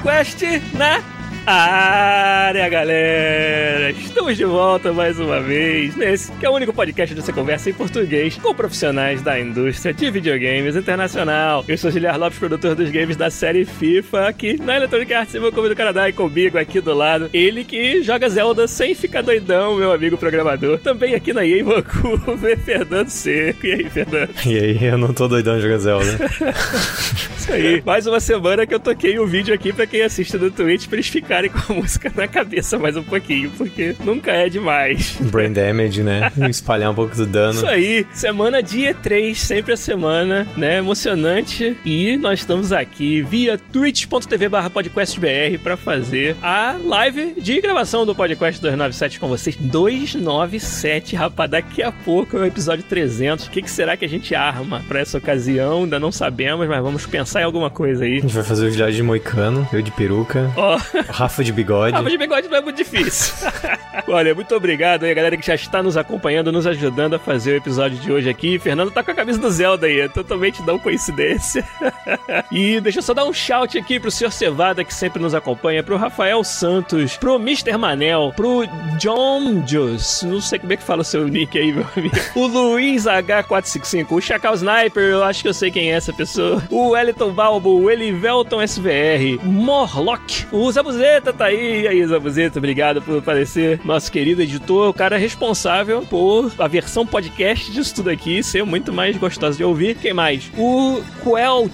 Podcast na área, galera! Estamos de volta mais uma vez nesse que é o único podcast dessa conversa em português com profissionais da indústria de videogames internacional. Eu sou Giliar Lopes, produtor dos games da série FIFA, aqui na Electronic Arts, meu convite do Canadá e comigo aqui do lado. Ele que joga Zelda sem ficar doidão, meu amigo programador. Também aqui na EA Vancouver, Fernando Seco. E aí, Fernando? E aí, eu não tô doidão de jogar Zelda. Isso aí. Mais uma semana que eu toquei o um vídeo aqui pra quem assiste no Twitch pra eles ficarem com a música na cabeça mais um pouquinho, porque nunca é demais. Brain damage, né? Espalhar um pouco do dano. Isso aí. Semana dia 3, sempre a semana, né? Emocionante. E nós estamos aqui via twitch.tv barra podcastbr pra fazer a live de gravação do podcast 297 com vocês. 297, rapaz. Daqui a pouco é o episódio 300. O que, que será que a gente arma pra essa ocasião? Ainda não sabemos, mas vamos pensar em alguma coisa aí. A gente vai fazer o viagem de moicano, eu de peruca, Ó, Rafa de bigode. Rafa de bigode não é muito difícil. Olha, muito obrigado aí, galera que já está nos acompanhando, nos ajudando a fazer o episódio de hoje aqui. Fernando tá com a camisa do Zelda aí, é totalmente não coincidência. e deixa eu só dar um shout aqui pro Sr. Cevada, que sempre nos acompanha, pro Rafael Santos, pro Mr. Manel, pro John Jus, não sei como é que fala o seu nick aí, meu amigo. O Luiz H455, o Chacal Sniper, eu acho que eu sei quem é essa pessoa. O Wellington Balbo, o Elivelton SVR, Morlock, o Zabuzeta tá aí. E aí, Zabuzeta, obrigado por aparecer. Nosso querido editor, o cara responsável por a versão podcast disso tudo aqui ser muito mais gostosa de ouvir. Quem mais? O Quel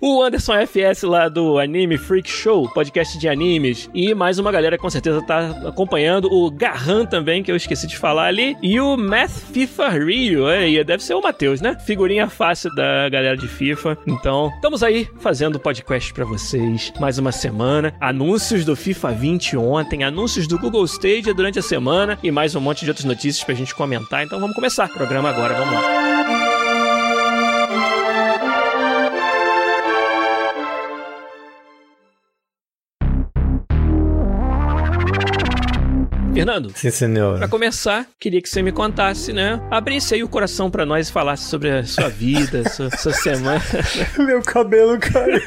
o Anderson FS lá do Anime Freak Show, podcast de animes. E mais uma galera com certeza tá acompanhando. O Garran também, que eu esqueci de falar ali. E o Math FIFA Rio. É, deve ser o Matheus, né? Figurinha fácil da galera de FIFA. Então, estamos aí fazendo podcast para vocês. Mais uma semana. Anúncios do FIFA 20 ontem. Anúncios do Google Stadia durante a semana. E mais um monte de outras notícias pra gente comentar. Então vamos começar o programa agora. Vamos lá. Fernando. Sim, senhor. Pra começar, queria que você me contasse, né? Abrisse aí o coração pra nós e falasse sobre a sua vida, sua, sua semana. Meu cabelo caiu.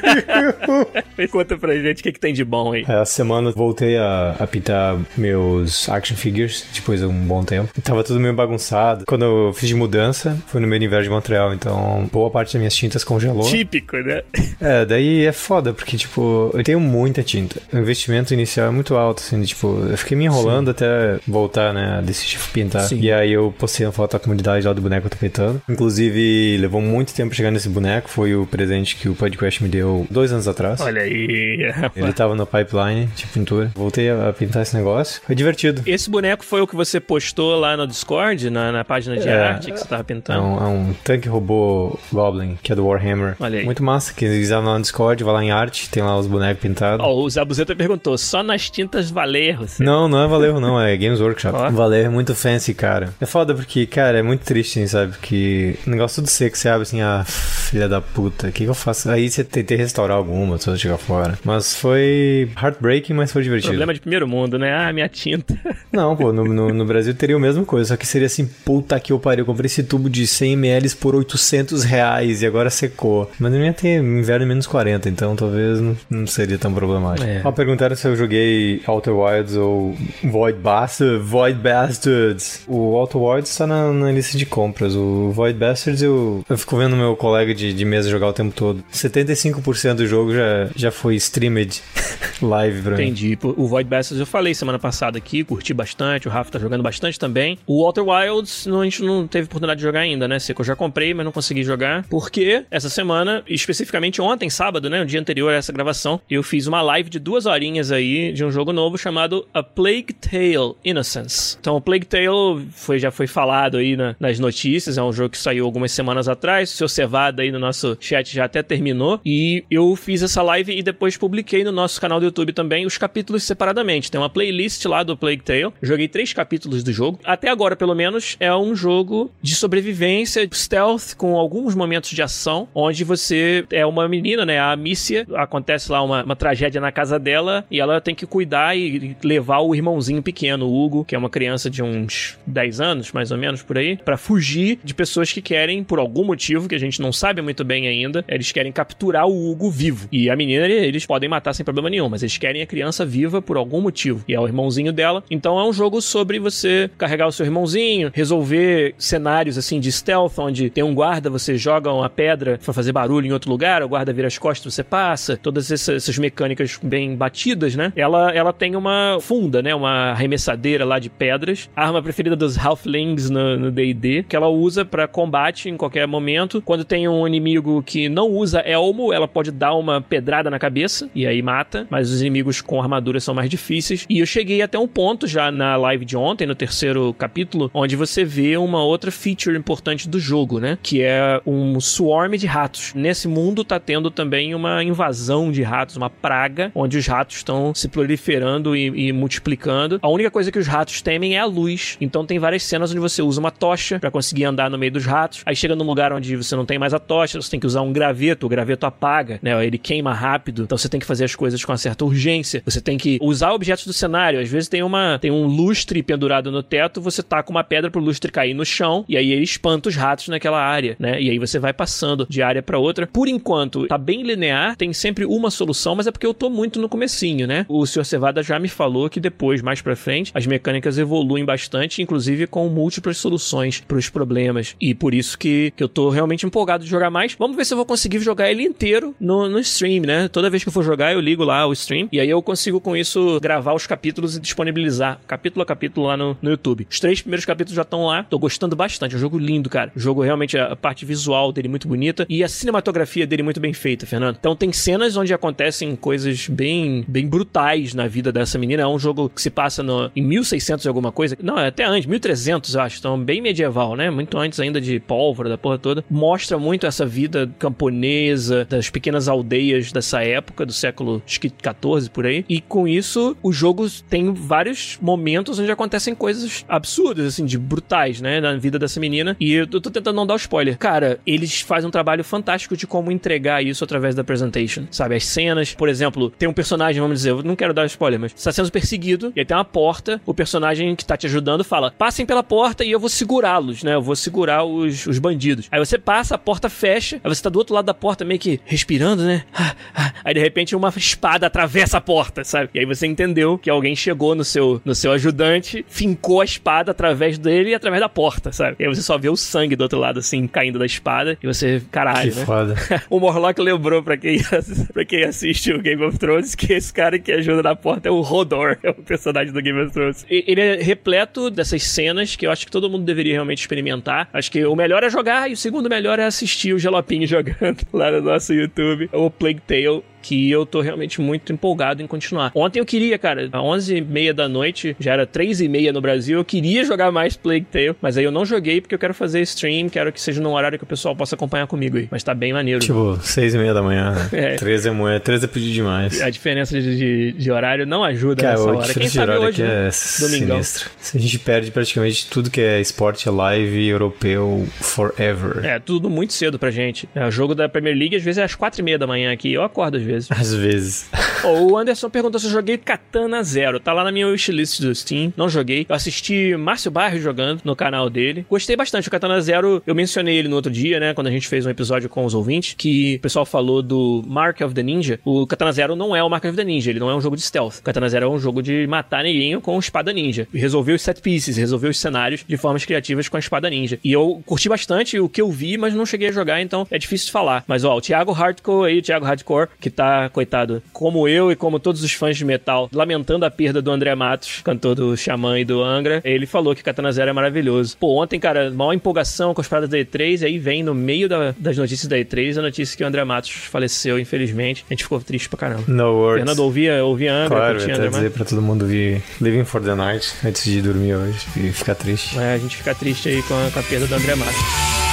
Conta pra gente o que, que tem de bom aí. É, a semana voltei a, a pintar meus action figures, depois de um bom tempo. Tava tudo meio bagunçado. Quando eu fiz de mudança, foi no meio do inverno de Montreal, então boa parte das minhas tintas congelou. Típico, né? É, daí é foda, porque, tipo, eu tenho muita tinta. O investimento inicial é muito alto, assim, tipo, eu fiquei me enrolando. Até voltar, né, a decidir pintar. Sim. E aí eu postei uma foto da comunidade lá do boneco que eu tô pintando. Inclusive, levou muito tempo chegar nesse boneco, foi o presente que o podcast me deu dois anos atrás. Olha aí. Ele tava no pipeline de pintura. Voltei a pintar esse negócio. Foi divertido. Esse boneco foi o que você postou lá no Discord, na, na página de é, arte que você tava pintando? É um, é um tanque robô Goblin, que é do Warhammer. Olha aí. Muito massa. Quem quiser lá no Discord, vai lá em arte, tem lá os bonecos pintados. Ó, oh, o Zabuzeta perguntou, só nas tintas Valerro? Você... Não, não é Valerro não, é Games Workshop. Oh. Valerro é muito fancy, cara. É foda porque, cara, é muito triste, assim, sabe? Que o negócio tudo seco, você abre assim, ah, filha da puta, o que, que eu faço? Aí você tentei restaurar alguma, se você chegar fora. Mas foi heartbreaking, mas foi divertido. Problema de primeiro mundo, né? Ah, minha tinta. Não, pô, no, no, no Brasil teria a mesma coisa, só que seria assim, puta que eu pariu, eu comprei esse tubo de 100ml por 800 reais e agora secou. Mas não ia ter inverno menos 40, então talvez não, não seria tão problemático. É. Ó, perguntaram se eu joguei Outer Wilds ou Void Bastards. Void Bastards. O Outer Wilds tá na, na, lista de compras. O Void Bastards eu, eu fico vendo meu colega de, de mesa jogar o tempo todo. 75% do jogo já, já foi streamed live pra Entendi. mim. Entendi. O Void Bastards eu falei semana passada aqui, curti bastante. O Rafa tá jogando bastante também. O Outer Wilds não, a gente não teve oportunidade de jogar ainda, né? Seco, eu já comprei, mas não consegui jogar. Porque essa semana, especificamente ontem, sábado, né? O dia anterior a essa gravação, eu fiz uma live de duas horinhas aí de um jogo novo chamado A Plague Tale Tale Innocence. Então, Plague Tale foi, já foi falado aí na, nas notícias, é um jogo que saiu algumas semanas atrás. O seu Cevada aí no nosso chat já até terminou. E eu fiz essa live e depois publiquei no nosso canal do YouTube também os capítulos separadamente. Tem uma playlist lá do Plague Tale. Joguei três capítulos do jogo. Até agora, pelo menos, é um jogo de sobrevivência, stealth, com alguns momentos de ação, onde você é uma menina, né? A Amicia. Acontece lá uma, uma tragédia na casa dela e ela tem que cuidar e levar o irmãozinho pequeno, o Hugo, que é uma criança de uns 10 anos, mais ou menos, por aí, para fugir de pessoas que querem, por algum motivo que a gente não sabe muito bem ainda, eles querem capturar o Hugo vivo. E a menina, eles podem matar sem problema nenhum, mas eles querem a criança viva por algum motivo. E é o irmãozinho dela. Então é um jogo sobre você carregar o seu irmãozinho, resolver cenários assim de stealth, onde tem um guarda, você joga uma pedra para fazer barulho em outro lugar, o guarda vira as costas, você passa. Todas essas, essas mecânicas bem batidas, né? Ela, ela tem uma funda, né? Uma arremessadeira lá de pedras. A arma preferida dos Halflings no D&D, que ela usa para combate em qualquer momento. Quando tem um inimigo que não usa elmo, ela pode dar uma pedrada na cabeça e aí mata, mas os inimigos com armadura são mais difíceis. E eu cheguei até um ponto já na live de ontem, no terceiro capítulo, onde você vê uma outra feature importante do jogo, né? Que é um swarm de ratos. Nesse mundo tá tendo também uma invasão de ratos, uma praga, onde os ratos estão se proliferando e, e multiplicando. A única coisa que os ratos temem é a luz. Então tem várias cenas onde você usa uma tocha para conseguir andar no meio dos ratos. Aí chega num lugar onde você não tem mais a tocha, você tem que usar um graveto, o graveto apaga, né? Ele queima rápido, então você tem que fazer as coisas com uma certa urgência. Você tem que usar objetos do cenário. Às vezes tem uma tem um lustre pendurado no teto, você taca uma pedra pro lustre cair no chão e aí ele espanta os ratos naquela área, né? E aí você vai passando de área para outra. Por enquanto, tá bem linear, tem sempre uma solução, mas é porque eu tô muito no comecinho, né? O Sr. Cevada já me falou que depois, mais pra frente, as mecânicas evoluem bastante, inclusive com múltiplas soluções para os problemas. E por isso que, que eu tô realmente empolgado de jogar mais. Vamos ver se eu vou conseguir jogar ele inteiro no, no stream, né? Toda vez que eu for jogar, eu ligo lá o stream. E aí eu consigo com isso gravar os capítulos e disponibilizar capítulo a capítulo lá no, no YouTube. Os três primeiros capítulos já estão lá. Tô gostando bastante. É um jogo lindo, cara. O jogo realmente, a parte visual dele muito bonita e a cinematografia dele muito bem feita, Fernando. Então tem cenas onde acontecem coisas bem, bem brutais na vida dessa menina. É um jogo que se passa em 1600 e alguma coisa. Não, é até antes, 1300 eu acho. Então bem medieval, né? Muito antes ainda de pólvora, da porra toda. Mostra muito essa vida camponesa, das pequenas aldeias dessa época, do século acho que 14 por aí. E com isso, o jogo tem vários momentos onde acontecem coisas absurdas, assim, de brutais, né? Na vida dessa menina. E eu tô tentando não dar spoiler. Cara, eles fazem um trabalho fantástico de como entregar isso através da presentation. Sabe? As cenas, por exemplo, tem um personagem, vamos dizer, eu não quero dar spoiler, mas está sendo perseguido, e aí tem uma porta, o personagem que tá te ajudando fala: passem pela porta e eu vou segurá-los, né? Eu vou segurar os, os bandidos. Aí você passa, a porta fecha, aí você tá do outro lado da porta meio que respirando, né? Aí de repente uma espada atravessa a porta, sabe? E aí você entendeu que alguém chegou no seu, no seu ajudante, fincou a espada através dele e através da porta, sabe? E aí você só vê o sangue do outro lado, assim, caindo da espada, e você, caralho, que né? foda. o Morlock lembrou pra quem, pra quem assiste o Game of Thrones que esse cara que ajuda na porta é o Rodor, é o personagem do Game of Thrones. Ele é repleto dessas cenas que eu acho que todo mundo deveria realmente experimentar. Acho que o melhor é jogar e o segundo melhor é assistir o Jalopinho jogando lá no nosso YouTube, o Plague Tale que eu tô realmente muito empolgado em continuar. Ontem eu queria, cara, às 11h30 da noite, já era 3h30 no Brasil, eu queria jogar mais Plague Tale, mas aí eu não joguei porque eu quero fazer stream, quero que seja num horário que o pessoal possa acompanhar comigo aí. Mas tá bem maneiro. Tipo, 6h30 da manhã, né? É. 13 é manhã, 13 é pedir demais. A diferença de, de, de horário não ajuda Cara, nessa hora. Quem sabe horário hoje, né? é Domingão. sinistro. A gente perde praticamente tudo que é esporte live europeu forever. É, tudo muito cedo pra gente. É, o jogo da Premier League às vezes é às 4h30 da manhã aqui. Eu acordo às vezes. Às vezes. Ó, o Anderson perguntou se eu joguei Katana Zero. Tá lá na minha wishlist do Steam. Não joguei. Eu assisti Márcio Barros jogando no canal dele. Gostei bastante. O Katana Zero, eu mencionei ele no outro dia, né? Quando a gente fez um episódio com os ouvintes, que o pessoal falou do Mark of the Ninja. O Katana Zero não é o Mark of the Ninja. Ele não é um jogo de stealth. O Katana Zero é um jogo de matar neguinho com espada ninja. E resolver os set pieces, resolver os cenários de formas criativas com a espada ninja. E eu curti bastante o que eu vi, mas não cheguei a jogar, então é difícil de falar. Mas ó, o Thiago Hardcore aí, o Thiago Hardcore, que tá, coitado, como eu e como todos os fãs de metal, lamentando a perda do André Matos, cantor do Xamã e do Angra, ele falou que Katana Zero é maravilhoso. Pô, ontem, cara, maior empolgação com as paradas da E3, e aí vem no meio da, das notícias da E3 a notícia que o André Matos faleceu, infelizmente. A gente ficou triste pra caramba. No words. Fernando ouvia, ouvia Angra, Claro, curtia André dizer pra todo mundo vir Living for the Night antes de dormir hoje e ficar triste. É, a gente fica triste aí com a, com a perda do André Matos.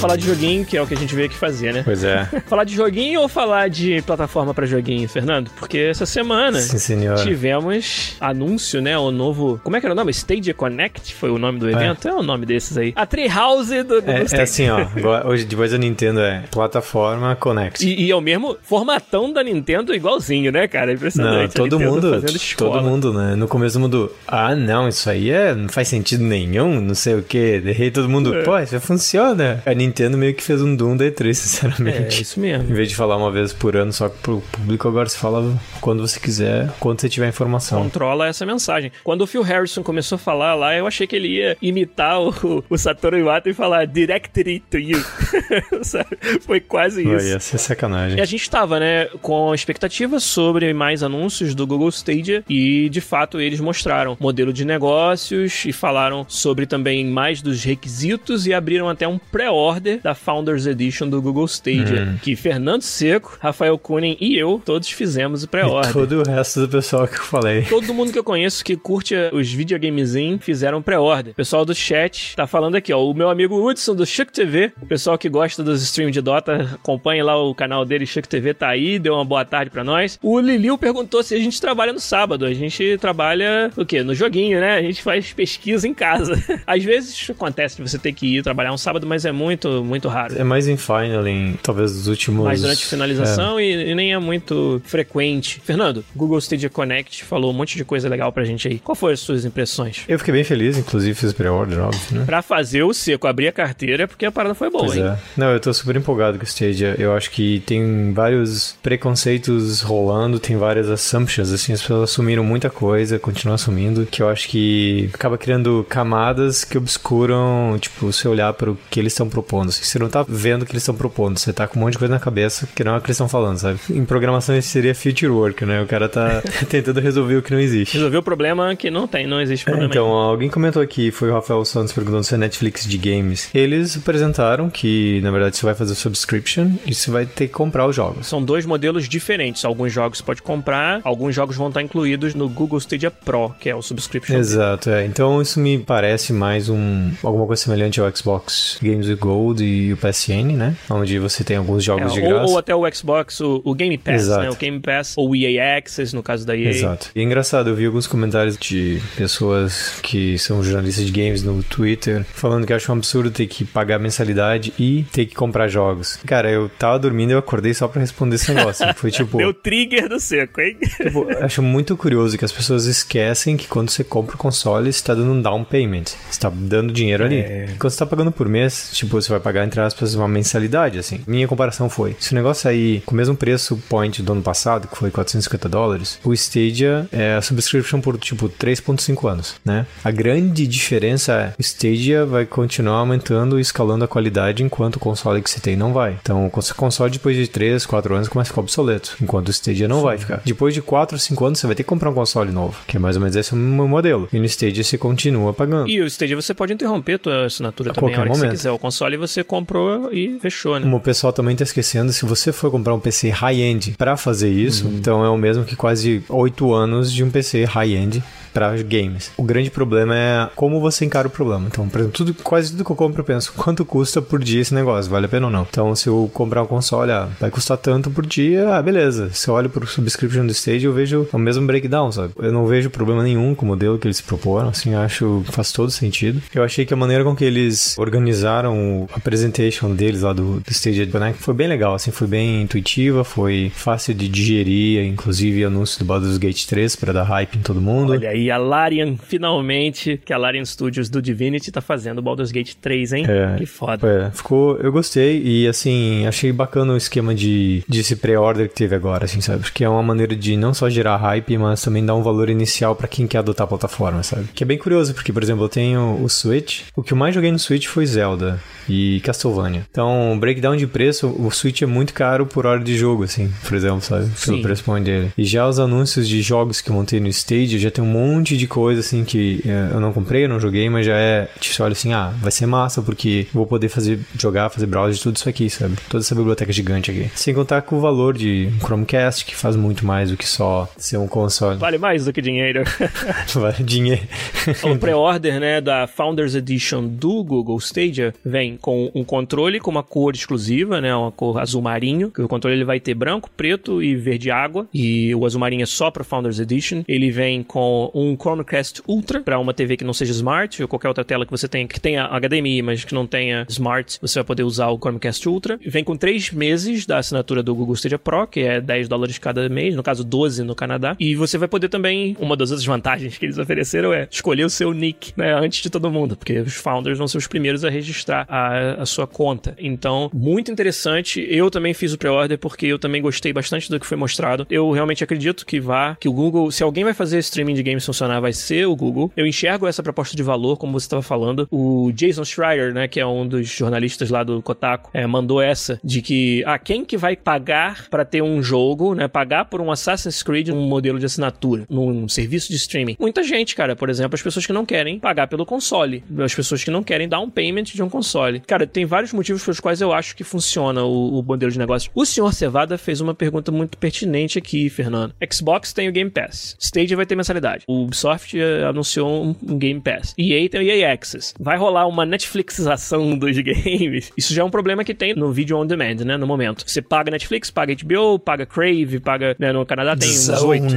Falar de joguinho, que é o que a gente veio aqui fazer, né? Pois é. Falar de joguinho ou falar de plataforma pra joguinho, Fernando? Porque essa semana Sim, senhor. tivemos anúncio, né? O novo. Como é que era o nome? Stadia Connect foi o nome do evento? É, o nome desses aí. A Treehouse do, do É, é assim, ó. Hoje, depois da Nintendo é plataforma Connect. E, e é o mesmo formatão da Nintendo igualzinho, né, cara? É Impressionante. Não, todo mundo, todo mundo, né? No começo do mundo, ah, não, isso aí é, não faz sentido nenhum, não sei o que. Derrei todo mundo, É. pô, isso funciona. A Nintendo meio que fez um Doom da E3, É, sinceramente. isso mesmo. Em vez de falar uma vez por ano só pro público, agora você fala quando você quiser, quando você tiver informação. Controla essa mensagem. Quando o Phil Harrison começou a falar lá, eu achei que ele ia imitar o, o Satoru Iwata e falar Directly to you. Foi quase isso. ia ser sacanagem. E a gente tava, né, com expectativa sobre mais anúncios do Google Stadia e, de fato, eles mostraram modelo de negócios e falaram sobre também mais dos requisitos e abriram até um pré-order da Founders Edition do Google Stadia, que Fernando Seco, Rafael Kunin e eu todos fizemos o pré-order. todo o resto do pessoal que eu falei. Todo mundo que eu conheço que curte os videogamezinhos fizeram pré-order. Pessoal do chat tá falando aqui, ó. O meu amigo Hudson do Chuck TV, pessoal que gosta dos streams de Dota, acompanhe lá o canal dele, Chuck TV tá aí, deu uma boa tarde pra nós. O Liliu perguntou se a gente trabalha no sábado. A gente trabalha o quê? No joguinho, né? A gente faz pesquisa em casa. Às vezes acontece de você ter que ir trabalhar um sábado, mas é muito, muito raro. É mais em Final, em talvez os últimos. Mas durante a finalização e, e nem é muito frequente. Fernando, Google Stadia Connect falou um monte de coisa legal pra gente aí. Qual foram as suas impressões? É. Eu fiquei bem feliz, inclusive fiz pré-order, óbvio, né? Pra fazer o seco, abrir a carteira, porque a parada foi boa, Pois hein? é. Não, eu tô super empolgado com o Stadia. Eu acho que tem vários preconceitos rolando, tem várias assumptions, assim, as pessoas assumiram muita coisa, continuam assumindo, que eu acho que acaba criando camadas que obscuram, tipo, você olhar para o que eles estão propondo. Assim, você não tá vendo o que eles estão propondo, você tá com um monte de coisa na cabeça que não é o que eles estão falando, sabe? Em programação isso seria future work, né? O cara tá tentando resolver o que não existe. Resolveu o problema que não tem, não existe É, problema. então, alguém comentou aqui, foi o Rafael Santos perguntando se é Netflix de games. Eles apresentaram que, na verdade, você vai fazer subscription e você vai ter que comprar os jogos. São dois modelos diferentes. Alguns jogos você pode comprar, alguns jogos vão estar incluídos no Google Stadia Pro, que é o subscription. Exato, é. Então isso me parece mais um alguma coisa semelhante ao Xbox Games with Gold e o PSN, né? Onde você tem alguns É, jogos de ou, graça. ou até o Xbox, o, o Game Pass, Exato. né? O Game Pass ou o EA Access, no caso da EA. Exato. E é engraçado, eu vi alguns comentários de pessoas que são jornalistas de games no Twitter falando que acham um absurdo ter que pagar mensalidade e ter que comprar jogos. Cara, eu tava dormindo e eu acordei só pra responder esse negócio. Foi tipo. Deu trigger do seco, hein? Tipo, acho muito curioso que as pessoas esquecem que quando você compra o console, você tá dando um down payment. Você tá dando dinheiro ali. Quando você tá pagando por mês, tipo, você vai pagar, entre aspas, uma mensalidade, assim. Minha comparação foi, se o negócio aí, com o mesmo preço point do ano passado, que foi 450 dólares, o Stadia é a subscription por, tipo, 3.5 anos, né? A grande diferença é, o Stadia vai continuar aumentando e escalando a qualidade enquanto o console que você tem não vai. Então, o console depois de 3, 4 anos começa a ficar obsoleto, enquanto o Stadia não vai ficar. Depois de 4 ou 5 anos, você vai ter que comprar um console novo, que é mais ou menos esse o meu modelo. E no Stadia você continua pagando. E o Stadia você pode interromper a tua assinatura A também a qualquer hora que você momento. quiser. O console você comprou e fechou, né? Como o pessoal também tá esquecendo, se você for comprar um PC high-end pra fazer isso, então é o mesmo que quase 8 anos de um PC high-end para games. O grande problema é como você encara o problema. Então, por exemplo, tudo, quase tudo que eu compro eu penso, quanto custa por dia esse negócio? Vale a pena ou não? Então, se eu comprar um console, ah, vai custar tanto por dia, ah, beleza. Se eu olho pro subscription do stage, eu vejo o mesmo breakdown, sabe? Eu não vejo problema nenhum com o modelo que eles proporam, assim, acho faz todo sentido. Eu achei que a maneira com que eles organizaram a presentation deles lá do, do Stage Connect foi bem legal, assim, foi bem intuitiva, foi fácil de digerir, inclusive anúncio do Baldur's Gate 3 para dar hype em todo mundo. Olha aí, E a Larian, finalmente, que a Larian Studios do Divinity tá fazendo Baldur's Gate 3, hein? É. Que foda. É, ficou. Eu gostei e assim, achei bacana o esquema de, de esse pré-order que teve agora, assim, sabe? Porque é uma maneira de não só gerar hype, mas também dar um valor inicial pra quem quer adotar a plataforma, sabe? Que é bem curioso, porque, por exemplo, eu tenho o Switch. O que eu mais joguei no Switch foi Zelda e Castlevania. Então, breakdown de preço, o Switch é muito caro por hora de jogo, assim, por exemplo, sabe? Pelo Sim. preço dele. E já os anúncios de jogos que eu montei no Stage, já tem um monte de coisa, assim, que é, eu não comprei, eu não joguei, mas já é, tipo, você olha assim, ah, vai ser massa, porque vou poder fazer, jogar, fazer browser de tudo isso aqui, sabe? Toda essa biblioteca gigante aqui. Sem contar com o valor de um Chromecast, que faz muito mais do que só ser um console. Vale mais do que dinheiro. Vale dinheiro. o pré-order, né, da Founders Edition do Google Stadia vem com um controle com uma cor exclusiva, né, uma cor azul marinho, que o controle ele vai ter branco, preto e verde água, e o azul marinho é só para Founders Edition. Ele vem com um Chromecast Ultra para uma TV que não seja smart ou qualquer outra tela que você tenha que tenha HDMI, mas que não tenha smart, você vai poder usar o Chromecast Ultra. Vem com três meses da assinatura do Google Stadia Pro, que é 10 dólares cada mês, no caso 12 no Canadá. E você vai poder também, uma das outras vantagens que eles ofereceram é escolher o seu nick, né, antes de todo mundo, porque os founders vão ser os primeiros a registrar a, a sua conta. Então, muito interessante. Eu também fiz o pre-order porque eu também gostei bastante do que foi mostrado. Eu realmente acredito que vá, que o Google, se alguém vai fazer streaming de games funcionar, vai ser o Google. Eu enxergo essa proposta de valor, como você estava falando. O Jason Schreier, né, que é um dos jornalistas lá do Kotaku, é, mandou essa de que, ah, quem que vai pagar para ter um jogo, né, pagar por um Assassin's Creed, um modelo de assinatura, num serviço de streaming? Muita gente, cara. Por exemplo, as pessoas que não querem pagar pelo console, as pessoas que não querem dar um payment de um console. Cara, tem vários motivos pelos quais eu acho que funciona o, o modelo de negócio. O senhor Cevada fez uma pergunta muito pertinente aqui, Fernando. Xbox tem o Game Pass. Stadia vai ter mensalidade. O Ubisoft eh, anunciou um, um Game Pass. EA tem o EA Access. Vai rolar uma Netflixização dos games. Isso já é um problema que tem no vídeo on demand, né? No momento. Você paga Netflix, paga HBO, paga Crave, paga. Né, no Canadá tem uns oito.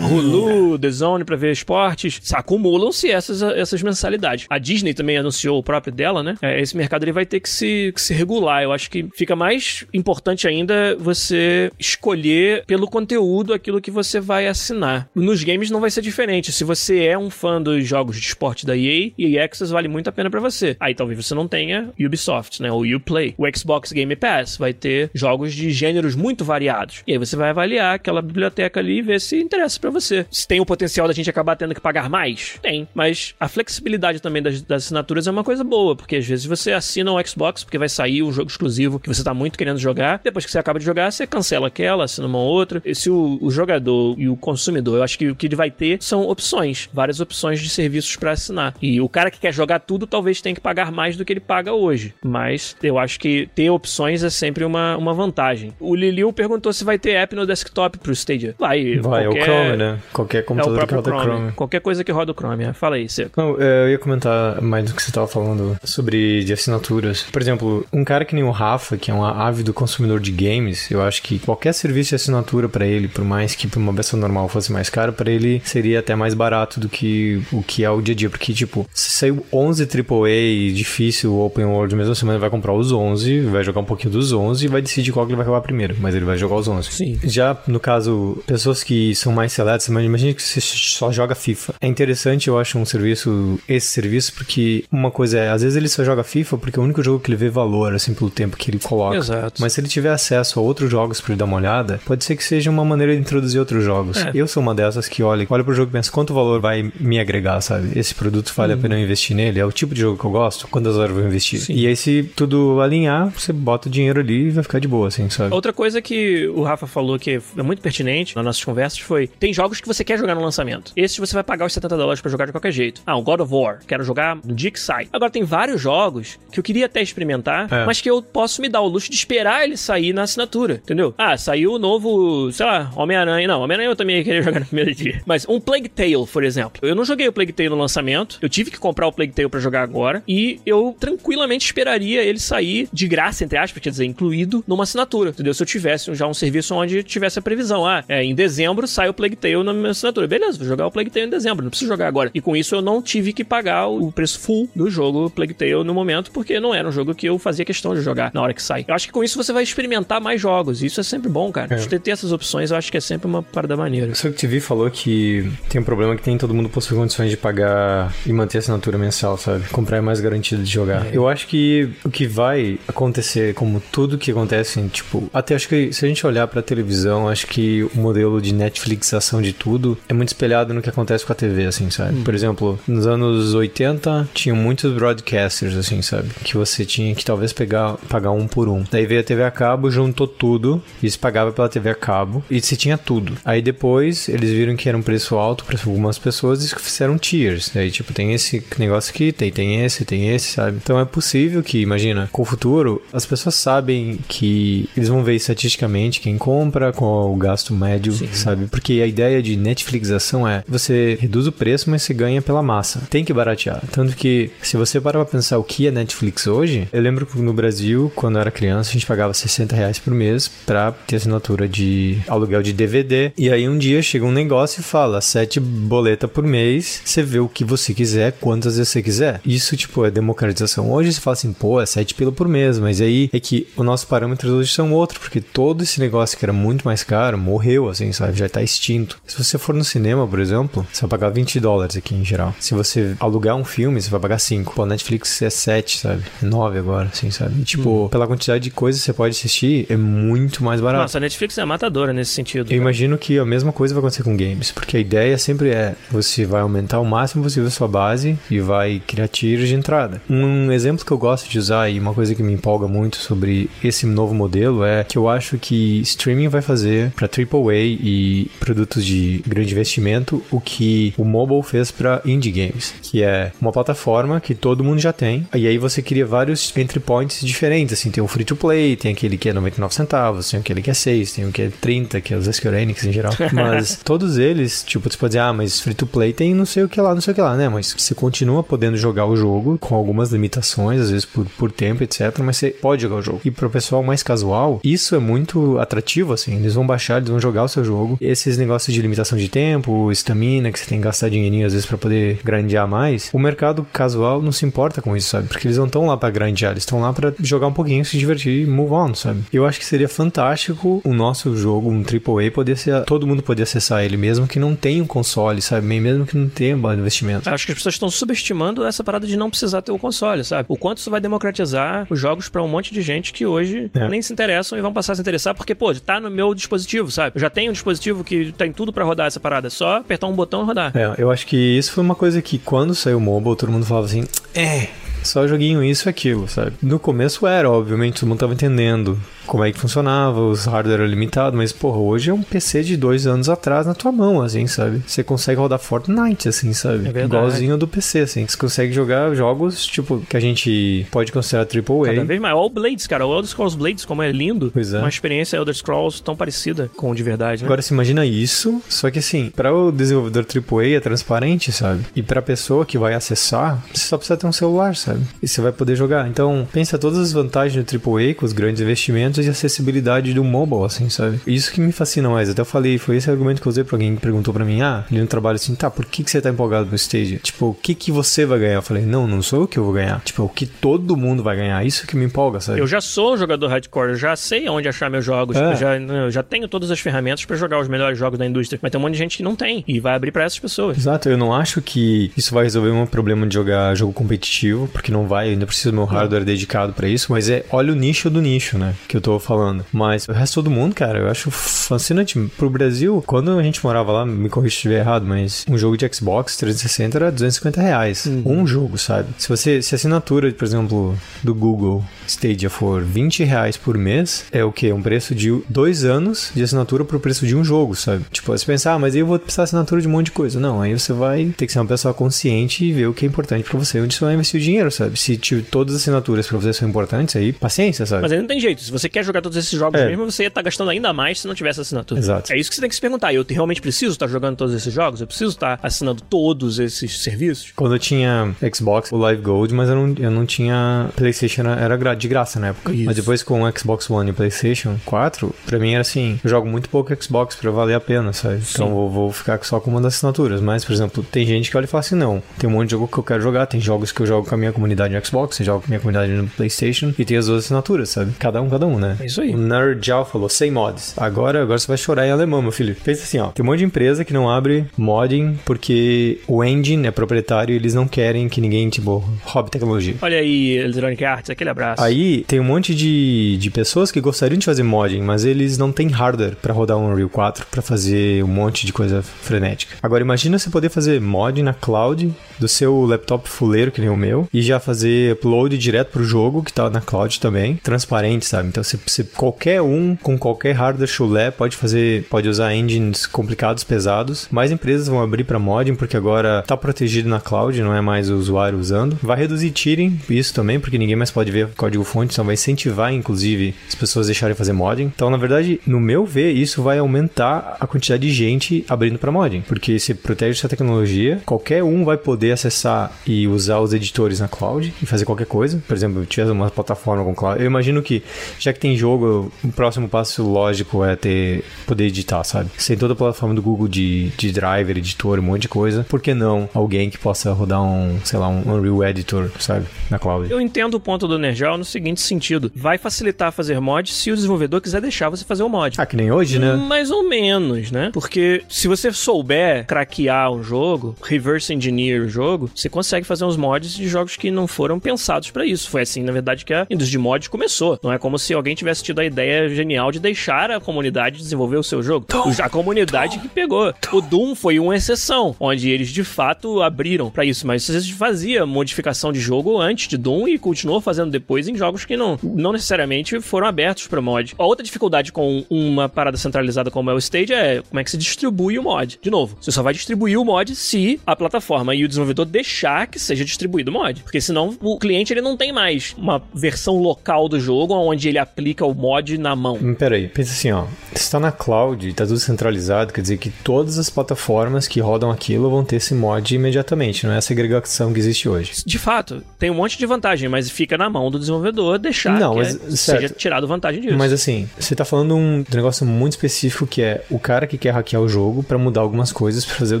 Hulu, The Zone pra ver esportes. Acumulam-se essas, essas mensalidades. A Disney também anunciou o próprio dela, né? É, esse mercado ele vai ter que se, que se regular. Eu acho que fica mais importante ainda você escolher pelo conteúdo aquilo que você vai assinar. Nos games não vai ser diferente. Se você é um fã dos jogos de esporte da EA, EA Access vale muito a pena pra você. Aí talvez você não tenha Ubisoft, né? Ou Uplay. O Xbox Game Pass vai ter jogos de gêneros muito variados. E aí você vai avaliar aquela biblioteca ali e ver se interessa pra você. Se tem o potencial da gente acabar tendo que pagar mais? Tem. Mas a flexibilidade também das, das assinaturas é uma coisa boa, porque às vezes você assina um Xbox porque vai sair um jogo exclusivo que você tá muito querendo jogar. Depois que você acaba de jogar, você cancela aquela, assina uma outra. E se o, o jogador e o consumidor, eu acho que o que ele vai ter são opções, várias opções de serviços pra assinar. E o cara que quer jogar tudo talvez tenha que pagar mais do que ele paga hoje. Mas eu acho que ter opções é sempre uma, uma vantagem. O Liliu perguntou se vai ter app no desktop pro Stadia. Vai. Vai, é o qualquer- Chrome, né? Qualquer É o computador que próprio roda Chrome. Chrome. Qualquer coisa que roda o Chrome. é. Fala aí, Seco. Não, é, eu ia comentar mais do que você estava falando sobre de assinaturas. Por exemplo, um cara que nem o Rafa, que é um ávido consumidor de games, eu acho que qualquer serviço de assinatura pra ele, por mais que pra uma pessoa normal fosse mais caro, pra ele seria até mais barato do que o que é o dia a dia. Porque, tipo, se saiu 11 AAA difícil Open World mesmo semana, ele vai comprar os 11, vai jogar um pouquinho dos 11 e vai decidir qual que ele vai jogar primeiro. Mas ele vai jogar os 11. Sim. Já no caso, pessoas que são mais seletas, mas imagina que você só joga FIFA. É interessante, eu acho, um serviço, esse serviço, porque uma coisa é, às vezes ele só joga FIFA porque é o único jogo que ele vê valor, assim, pelo tempo que ele coloca. Exato. Mas se ele tiver acesso a outros jogos pra ele dar uma olhada, pode ser que seja uma maneira de introduzir outros jogos. É. Eu sou uma dessas que olha, olha pro jogo e pensa quanto valor vai me agregar, sabe? Esse produto vale a pena eu investir nele? É o tipo de jogo que eu gosto? Quantas horas eu vou investir? Sim. E aí, se tudo alinhar, você bota o dinheiro ali e vai ficar de boa, assim, sabe? Outra coisa que o Rafa falou que é muito pertinente nas nossas conversas foi: tem jogos que você quer jogar no lançamento. Esses você vai pagar os 70 dólares pra jogar de qualquer jeito. Ah, o God of War, quero jogar no dia que sai. Agora tem vários jogos que eu queria até experimentar, É. mas que eu posso me dar o luxo de esperar ele sair na assinatura, entendeu? Ah, saiu o novo, sei lá, Homem-Aranha. Não, Homem-Aranha eu também ia querer jogar no primeiro dia. Mas um Plague Tale, por exemplo. Eu não joguei o Plague Tale no lançamento, eu tive que comprar o Plague Tale pra jogar agora, e eu tranquilamente esperaria ele sair de graça, entre aspas, quer dizer, incluído numa assinatura, entendeu? Se eu tivesse já um serviço onde tivesse a previsão, ah, é, em dezembro sai o Plague Tale na minha assinatura. Beleza, vou jogar o Plague Tale em dezembro, não preciso jogar agora. E com isso eu não tive que pagar o preço full do jogo Plague Tale no momento, porque não era um jogo que eu fazia questão de jogar na hora que sai. Eu acho que com isso você vai experimentar mais jogos, e isso é sempre bom, cara. É. Você ter essas opções, eu acho que é sempre uma parada maneira. O Suck TV falou que que tem um problema que tem todo mundo possui condições de pagar e manter a assinatura mensal, sabe? Comprar é mais garantido de jogar. É. Eu acho que o que vai acontecer, como tudo que acontece, tipo, até acho que se a gente olhar pra televisão, acho que o modelo de Netflixação de tudo é muito espelhado no que acontece com a TV, assim, sabe? Hum. Por exemplo, nos anos 80, tinham muitos broadcasters, assim, sabe? Que você tinha que talvez pegar, pagar um por um. Daí veio a TV a cabo, juntou tudo, e se pagava pela TV a cabo, e se tinha tudo. Aí depois, eles viram que era um preço alto para algumas pessoas e fizeram tiers. Daí, tipo, tem esse negócio aqui, tem, tem esse, tem esse, sabe? Então é possível que, imagina, com o futuro, as pessoas sabem que eles vão ver estatisticamente quem compra, qual o gasto médio, Sim. sabe? Porque a ideia de Netflixação é você reduz o preço, mas você ganha pela massa. Tem que baratear. Tanto que, se você parar pra pensar o que é Netflix hoje, eu lembro que no Brasil, quando eu era criança, a gente pagava 60 reais por mês pra ter assinatura de aluguel de DVD. E aí um dia chega um negócio e fala: sete boleta por mês, você vê o que você quiser, quantas vezes você quiser. Isso, tipo, é democratização. Hoje você fala assim, pô, é sete pila por mês, mas aí é que os nossos parâmetros hoje são outros, porque todo esse negócio que era muito mais caro morreu, assim, sabe? Já tá extinto. Se você for no cinema, por exemplo, você vai pagar 20 dólares aqui em geral. Se você alugar um filme, você vai pagar 5. Pô, Netflix é 7, sabe? É 9 agora, assim, sabe? E, tipo, hum. pela quantidade de coisas que você pode assistir, é muito mais barato. Nossa, a Netflix é matadora nesse sentido. Eu imagino que a mesma coisa vai acontecer com games, porque a ideia sempre é você vai aumentar o máximo possível a sua base e vai criar tiros de entrada. Um exemplo que eu gosto de usar e uma coisa que me empolga muito sobre esse novo modelo é que eu acho que streaming vai fazer para AAA e produtos de grande investimento o que o mobile fez para indie games, que é uma plataforma que todo mundo já tem, e aí você cria vários entry points diferentes, assim, tem o free to play, tem aquele que é 99 centavos, tem aquele que é 6, tem o que é 30, que é os Square Enix em geral, mas todos eles, tipo, você pode dizer, ah, mas free to play tem não sei o que lá, não sei o que lá, né, mas você continua podendo jogar o jogo com algumas limitações, às vezes por, por tempo, etc, mas você pode jogar o jogo. E pro pessoal mais casual, isso é muito atrativo, assim, eles vão baixar, eles vão jogar o seu jogo. Esses negócios de limitação de tempo, estamina, que você tem que gastar dinheirinho às vezes para poder grandear mais, o mercado casual não se importa com isso, sabe? Porque eles não estão lá para grandear, eles estão lá para jogar um pouquinho, se divertir e move on, sabe? Eu acho que seria fantástico o nosso jogo, um AAA, poder ser. Todo mundo poder acessar ele, mesmo que não tenha um console, sabe? Mesmo que não tenha um investimento. Acho que as pessoas estão subestimando essa parada de não precisar ter o console, sabe? O quanto isso vai democratizar os jogos para um monte de gente que hoje é. nem se interessam e vão passar a se interessar porque, pô, tá no meu dispositivo, sabe? Eu já tenho um dispositivo que tem tudo para rodar essa parada, é só apertar um botão e rodar. É, eu acho que isso foi uma coisa que quando saiu o mobile, todo mundo falava assim, é, só joguinho isso e aquilo, sabe? No começo era, obviamente, todo mundo tava entendendo como é que funcionava, os hardware eram limitados, mas, porra, hoje é um PC de dois anos atrás na tua mão, assim, sabe? Você consegue rodar Fortnite, assim, sabe? É Igualzinho do PC, assim. Você consegue jogar jogos, tipo, que a gente pode considerar AAA. Cada vez mais. All Blades, cara. O Elder Scrolls Blades, como é lindo. Pois é. Uma experiência Elder Scrolls tão parecida com o de verdade, né? Agora, se imagina isso, só que, assim, para o desenvolvedor AAA é transparente, sabe? E pra pessoa que vai acessar, você só precisa ter um celular, sabe? E você vai poder jogar. Então, pensa todas as vantagens do AAA com os grandes investimentos e acessibilidade do mobile, assim, sabe? Isso que me fascina mais. Até eu falei, foi esse argumento que eu usei pra alguém que perguntou pra mim, ah, ali no trabalho assim, tá, por que, que você tá empolgado no stage? Tipo, o que que você vai ganhar? Eu falei, não, não sou eu que eu vou ganhar. Tipo, o que todo mundo vai ganhar. Isso que me empolga, sabe? Eu já sou um jogador hardcore, eu já sei onde achar meus jogos, é. eu, já, eu já tenho todas as ferramentas para jogar os melhores jogos da indústria, mas tem um monte de gente que não tem e vai abrir para essas pessoas. Exato, eu não acho que isso vai resolver um problema de jogar jogo competitivo, porque não vai, eu ainda preciso do meu hardware dedicado para isso, mas é, olha o nicho do nicho, né, que eu tô falando. Mas mas o resto do mundo, cara, eu acho fascinante. Pro Brasil, quando a gente morava lá, me corrija se estiver errado, mas um jogo de Xbox 360 era 250 reais. Uhum. Um jogo, sabe? Se você, se a assinatura, por exemplo, do Google Stadia for 20 reais por mês, é o que? Um preço de dois anos de assinatura pro preço de um jogo, sabe? Tipo, você pensar, ah, mas aí eu vou precisar de assinatura de um monte de coisa. Não, aí você vai ter que ser uma pessoa consciente e ver o que é importante para você, onde você vai investir o dinheiro, sabe? Se tipo, todas as assinaturas para você são importantes, aí paciência, sabe? Mas aí não tem jeito. Se você quer jogar todos esses jogos é. mesmo, você ia estar tá gastando ainda mais se não tivesse assinatura. Exato. É isso que você tem que se perguntar. Eu realmente preciso estar tá jogando todos esses jogos? Eu preciso estar tá assinando todos esses serviços? Quando eu tinha Xbox, o Live Gold, mas eu não, eu não tinha PlayStation, era de graça na época. Isso. Mas depois com o Xbox One e PlayStation 4, pra mim era assim: eu jogo muito pouco Xbox pra valer a pena, sabe? Sim. Então eu vou ficar só com uma das assinaturas. Mas, por exemplo, tem gente que olha e fala assim: não, tem um monte de jogo que eu quero jogar, tem jogos que eu jogo com a minha comunidade no Xbox, você joga com a minha comunidade no PlayStation e tem as duas assinaturas, sabe? Cada um, cada um, né? É isso aí. O Nerdjal falou, sem mods. Agora, agora você vai chorar em alemão, meu filho. Pensa assim, ó. Tem um monte de empresa que não abre modding porque o engine é proprietário e eles não querem que ninguém, tipo, roube tecnologia. Olha aí, Electronic Arts, aquele abraço. Aí tem um monte de, de pessoas que gostariam de fazer modding, mas eles não têm hardware pra rodar um Unreal 4 pra fazer um monte de coisa frenética. Agora imagina você poder fazer modding na cloud do seu laptop fuleiro, que nem o meu, e já fazer upload direto pro jogo, que tá na cloud também, transparente, sabe? Então você, você- qualquer um com qualquer hardware chulé pode fazer, pode usar engines complicados, pesados. Mais empresas vão abrir pra modding porque agora tá protegido na cloud, não é mais o usuário usando. Vai reduzir cheating, isso também, porque ninguém mais pode ver código fonte, então vai incentivar inclusive as pessoas deixarem fazer modding. Então, na verdade, no meu ver, isso vai aumentar a quantidade de gente abrindo pra modding, porque se protege essa tecnologia, qualquer um vai poder acessar e usar os editores na cloud e fazer qualquer coisa. Por exemplo, tiver uma plataforma com cloud, eu imagino que já que tem jogo, o próximo passo lógico é ter poder editar, sabe? Se tem toda a plataforma do Google de, de driver, editor, um monte de coisa, por que não alguém que possa rodar um, sei lá, um Unreal Editor, sabe? Na cloud. Eu entendo o ponto do Nerjal no seguinte sentido: vai facilitar fazer mod se o desenvolvedor quiser deixar você fazer o mod. Ah, que nem hoje, né? Mais ou menos, né? Porque se você souber craquear um jogo, reverse engineer o jogo, você consegue fazer uns mods de jogos que não foram pensados pra isso. Foi assim, na verdade, que a indústria de mods começou. Não é como se alguém tivesse tido a ideia genial de deixar a comunidade desenvolver o seu jogo. O- A comunidade que pegou. O Doom foi uma exceção, onde eles de fato abriram pra isso, mas você fazia modificação de jogo antes de Doom e continuou fazendo depois em jogos que não, não necessariamente foram abertos pra mod. A outra dificuldade com uma parada centralizada como é o Stage é como é que se distribui o mod. De novo, você só vai distribuir o mod se a plataforma e o desenvolvedor deixar que seja distribuído o mod. Porque senão o cliente ele não tem mais uma versão local do jogo onde ele aplica o mod na mão. Hum, Peraí, pensa assim, ó. Se tá na cloud e tá tudo centralizado, quer dizer que todas as plataformas que rodam aquilo vão ter esse mod imediatamente, não é essa agregação que existe hoje. De fato, tem um monte de vantagem, mas fica na mão do desenvolvedor deixar Não, que mas, é- seja tirado vantagem disso. Mas assim, você tá falando um negócio muito específico que é o cara que quer hackear o jogo pra mudar algumas coisas pra fazer o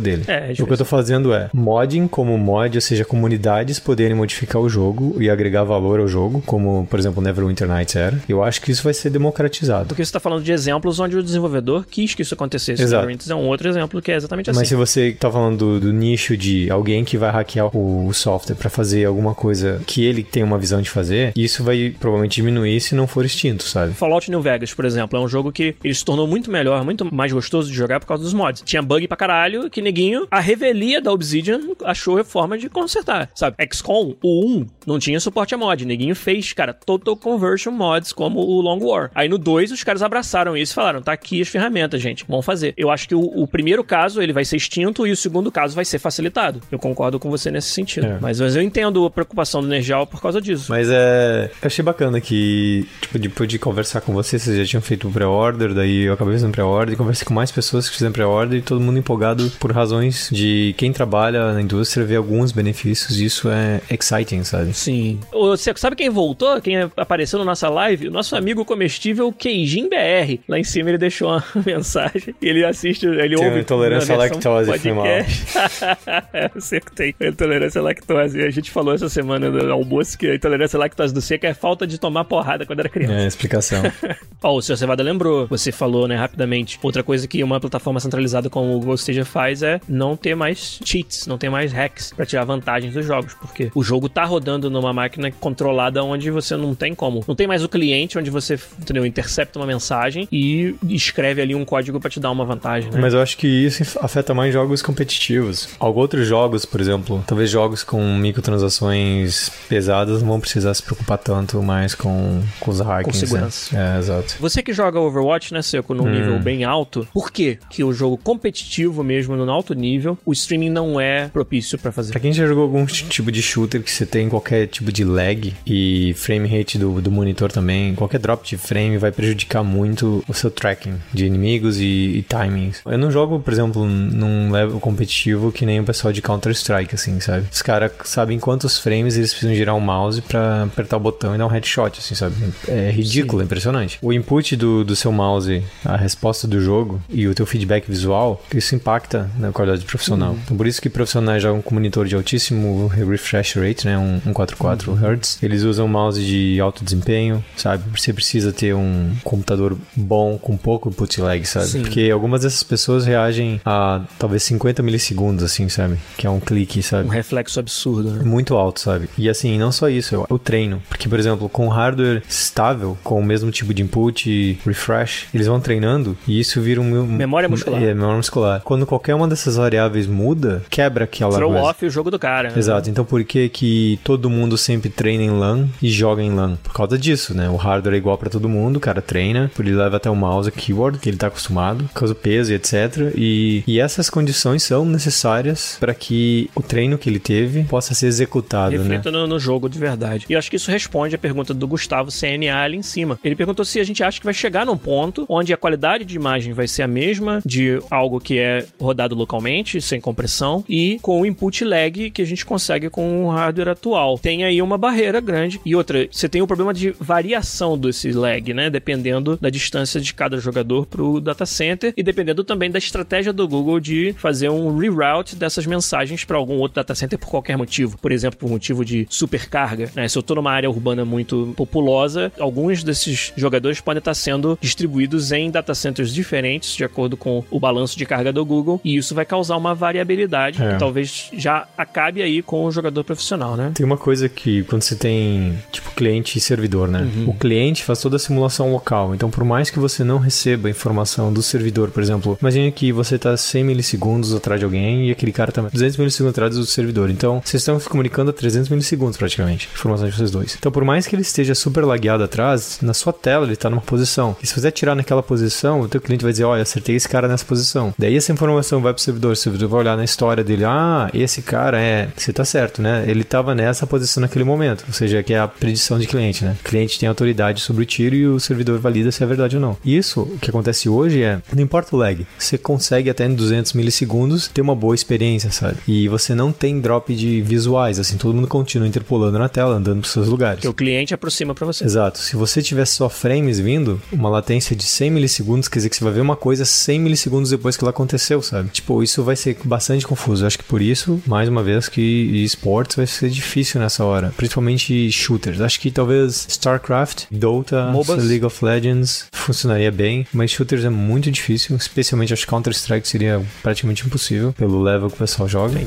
dele. É, é o que eu tô fazendo é modding como mod, ou seja, comunidades poderem modificar o jogo e agregar valor ao jogo, como por exemplo Neverwinter Nights era. Eu acho que isso vai ser democratizado. Porque você está falando de exemplos onde o desenvolvedor quis que isso acontecesse. Exato. Neverwinter é um outro exemplo que é exatamente assim. Mas se você tá falando do, do nicho de alguém que vai hackear o, o software pra fazer alguma coisa que ele tem uma visão de fazer, isso vai provavelmente diminuir se não for extinto, sabe? Fallout New Vegas, por exemplo, é um jogo que ele se tornou muito melhor, muito mais gostoso de jogar por causa dos mods. Tinha bug pra caralho que neguinho, a revelia da Obsidian achou a forma de consertar, sabe? XCOM, o 1, não tinha suporte a mod. Neguinho fez, cara, Total Conversion mods como o Long War. Aí no 2 os caras abraçaram isso e falaram, tá aqui as ferramentas, gente, vamos fazer. Eu acho que o, o primeiro caso ele vai ser extinto e o segundo caso vai ser facilitado. Eu concordo com você nesse sentido. É. Mas, mas eu entendo a preocupação do Nerjal por causa disso. Mas é. Eu achei bacana que, tipo, depois de conversar com vocês, vocês já tinham feito o pré-order, daí eu acabei fazendo pré-order e conversei com mais pessoas que fizeram pré-order e todo mundo empolgado por razões de quem trabalha na indústria ver alguns benefícios isso é exciting, sabe? Sim. Você sabe quem voltou? Quem apareceu na nossa live? O nosso amigo comestível Keijin BR. Lá em cima ele deixou uma mensagem. Ele assiste, ele Tem ouve. intolerância à lactose, podcast. Eu sei que tem intolerância à lactose. A gente falou essa semana no almoço que a intolerância à lactose do seco é falta de tomar porrada quando era criança. É, explicação. Ó, o Sr. Cevada lembrou, você falou, né, rapidamente. Outra coisa que uma plataforma centralizada como o Google Stadia faz é não ter mais cheats, não ter mais hacks pra tirar vantagens dos jogos, porque o jogo tá rodando numa máquina controlada onde você não tem como. Não tem mais o cliente onde você, entendeu, intercepta uma mensagem e escreve ali um código pra te dar uma vantagem, né? Mas eu acho que isso afeta mais jogos competitivos. Alguns outros jogos, por exemplo, talvez jogos com microtransações pesadas não vão precisar se preocupar tanto mais com, com os hackings. né? segurança. É, exato. Você que joga Overwatch, né, Seco, num Hum. nível bem alto, por que que o jogo competitivo mesmo, no alto nível, o streaming não é propício pra fazer? Pra quem já jogou algum tipo de shooter que você tem qualquer tipo de lag e frame rate do, do monitor também, qualquer drop de frame vai prejudicar muito o seu tracking de inimigos e, e timings. Eu não jogo, por exemplo, num level competitivo que nem o pessoal de Counter-Strike, assim, sabe? Os caras sabem quantos frames eles precisam girar o mouse pra apertar o botão e dar um headshot, assim, sabe? É ridículo, é impressionante. O input do, do seu mouse, a resposta do jogo e o teu feedback visual, isso impacta na qualidade profissional. Então, por isso que profissionais jogam com monitor de altíssimo refresh rate rate, né? Um, um 44 uhum. Hz. Eles usam mouse de alto desempenho, sabe? Você precisa ter um computador bom com pouco input lag, sabe? Sim. Porque algumas dessas pessoas reagem a talvez 50 milissegundos, assim, sabe? Que é um clique, sabe? Um reflexo absurdo, né? Muito alto, sabe? E assim, não só isso, é o treino. Porque, por exemplo, com hardware estável, com o mesmo tipo de input, refresh, eles vão treinando e isso vira um. Memória muscular. É, memória muscular. Quando qualquer uma dessas variáveis muda, quebra aquela. Throw off o jogo do cara. Né? Exato. Então por que que todo mundo sempre treina em LAN e joga em LAN? Por causa disso, né? O hardware é igual para todo mundo, o cara treina, ele leva até o mouse, keyboard, que ele tá acostumado, causa peso e etc. E, e essas condições são necessárias para que o treino que ele teve possa ser executado, né? Reflita né? no, no, jogo de verdade. E eu acho que isso responde a pergunta do Gustavo CNA ali em cima. Ele perguntou se a gente acha que vai chegar num ponto onde a qualidade de imagem vai ser a mesma de algo que é rodado localmente, sem compressão, e com o input lag que a gente consegue com o hardware atual. Tem aí uma barreira grande. E outra, você tem o problema de variação desse lag, né? Dependendo da distância de cada jogador pro data center e dependendo também da estratégia do Google de fazer um reroute dessas mensagens para algum outro data center por qualquer motivo. Por exemplo, por motivo de supercarga. Né? Se eu tô numa área urbana muito populosa, alguns desses jogadores podem estar sendo distribuídos em data centers diferentes de acordo com o balanço de carga do Google e isso vai causar uma variabilidade é. que talvez já acabe aí com o jogador profissional, né? Tem uma coisa que quando você tem tipo cliente e servidor, né? Uhum. O cliente faz toda a simulação local. Então, por mais que você não receba informação do servidor, por exemplo, imagine que você está 100 milissegundos atrás de alguém e aquele cara está 200 milissegundos atrás do servidor. Então, vocês estão se comunicando a 300 milissegundos praticamente, informação de vocês dois. Então, por mais que ele esteja super lagueado atrás, na sua tela ele está numa posição. E se você atirar naquela posição, o teu cliente vai dizer, olha, acertei esse cara nessa posição. Daí essa informação vai pro servidor, o servidor vai olhar na história dele, ah, esse cara é, você tá certo, né? Ele estava nessa posição naquele momento, ou seja, que é a predição de cliente, né? O cliente tem autoridade sobre o tiro e o servidor valida se é verdade ou não. Isso, o que acontece hoje é, não importa o lag, você consegue até em 200 milissegundos ter uma boa experiência, sabe? E você não tem drop de visuais, assim, todo mundo continua interpolando na tela, andando para seus lugares. Que o cliente aproxima para você. Exato. Se você tiver só frames vindo, uma latência de 100 milissegundos, quer dizer que você vai ver uma coisa 100 milissegundos depois que ela aconteceu, sabe? Tipo, isso vai ser bastante confuso. Eu acho que por isso, mais uma vez, que esportes vai ser difícil nessa hora. Principalmente shooters. Acho que talvez StarCraft, Dota, MOBAs. League of Legends funcionaria bem, mas shooters é muito difícil. Especialmente acho que Counter-Strike seria praticamente impossível pelo level que o pessoal joga.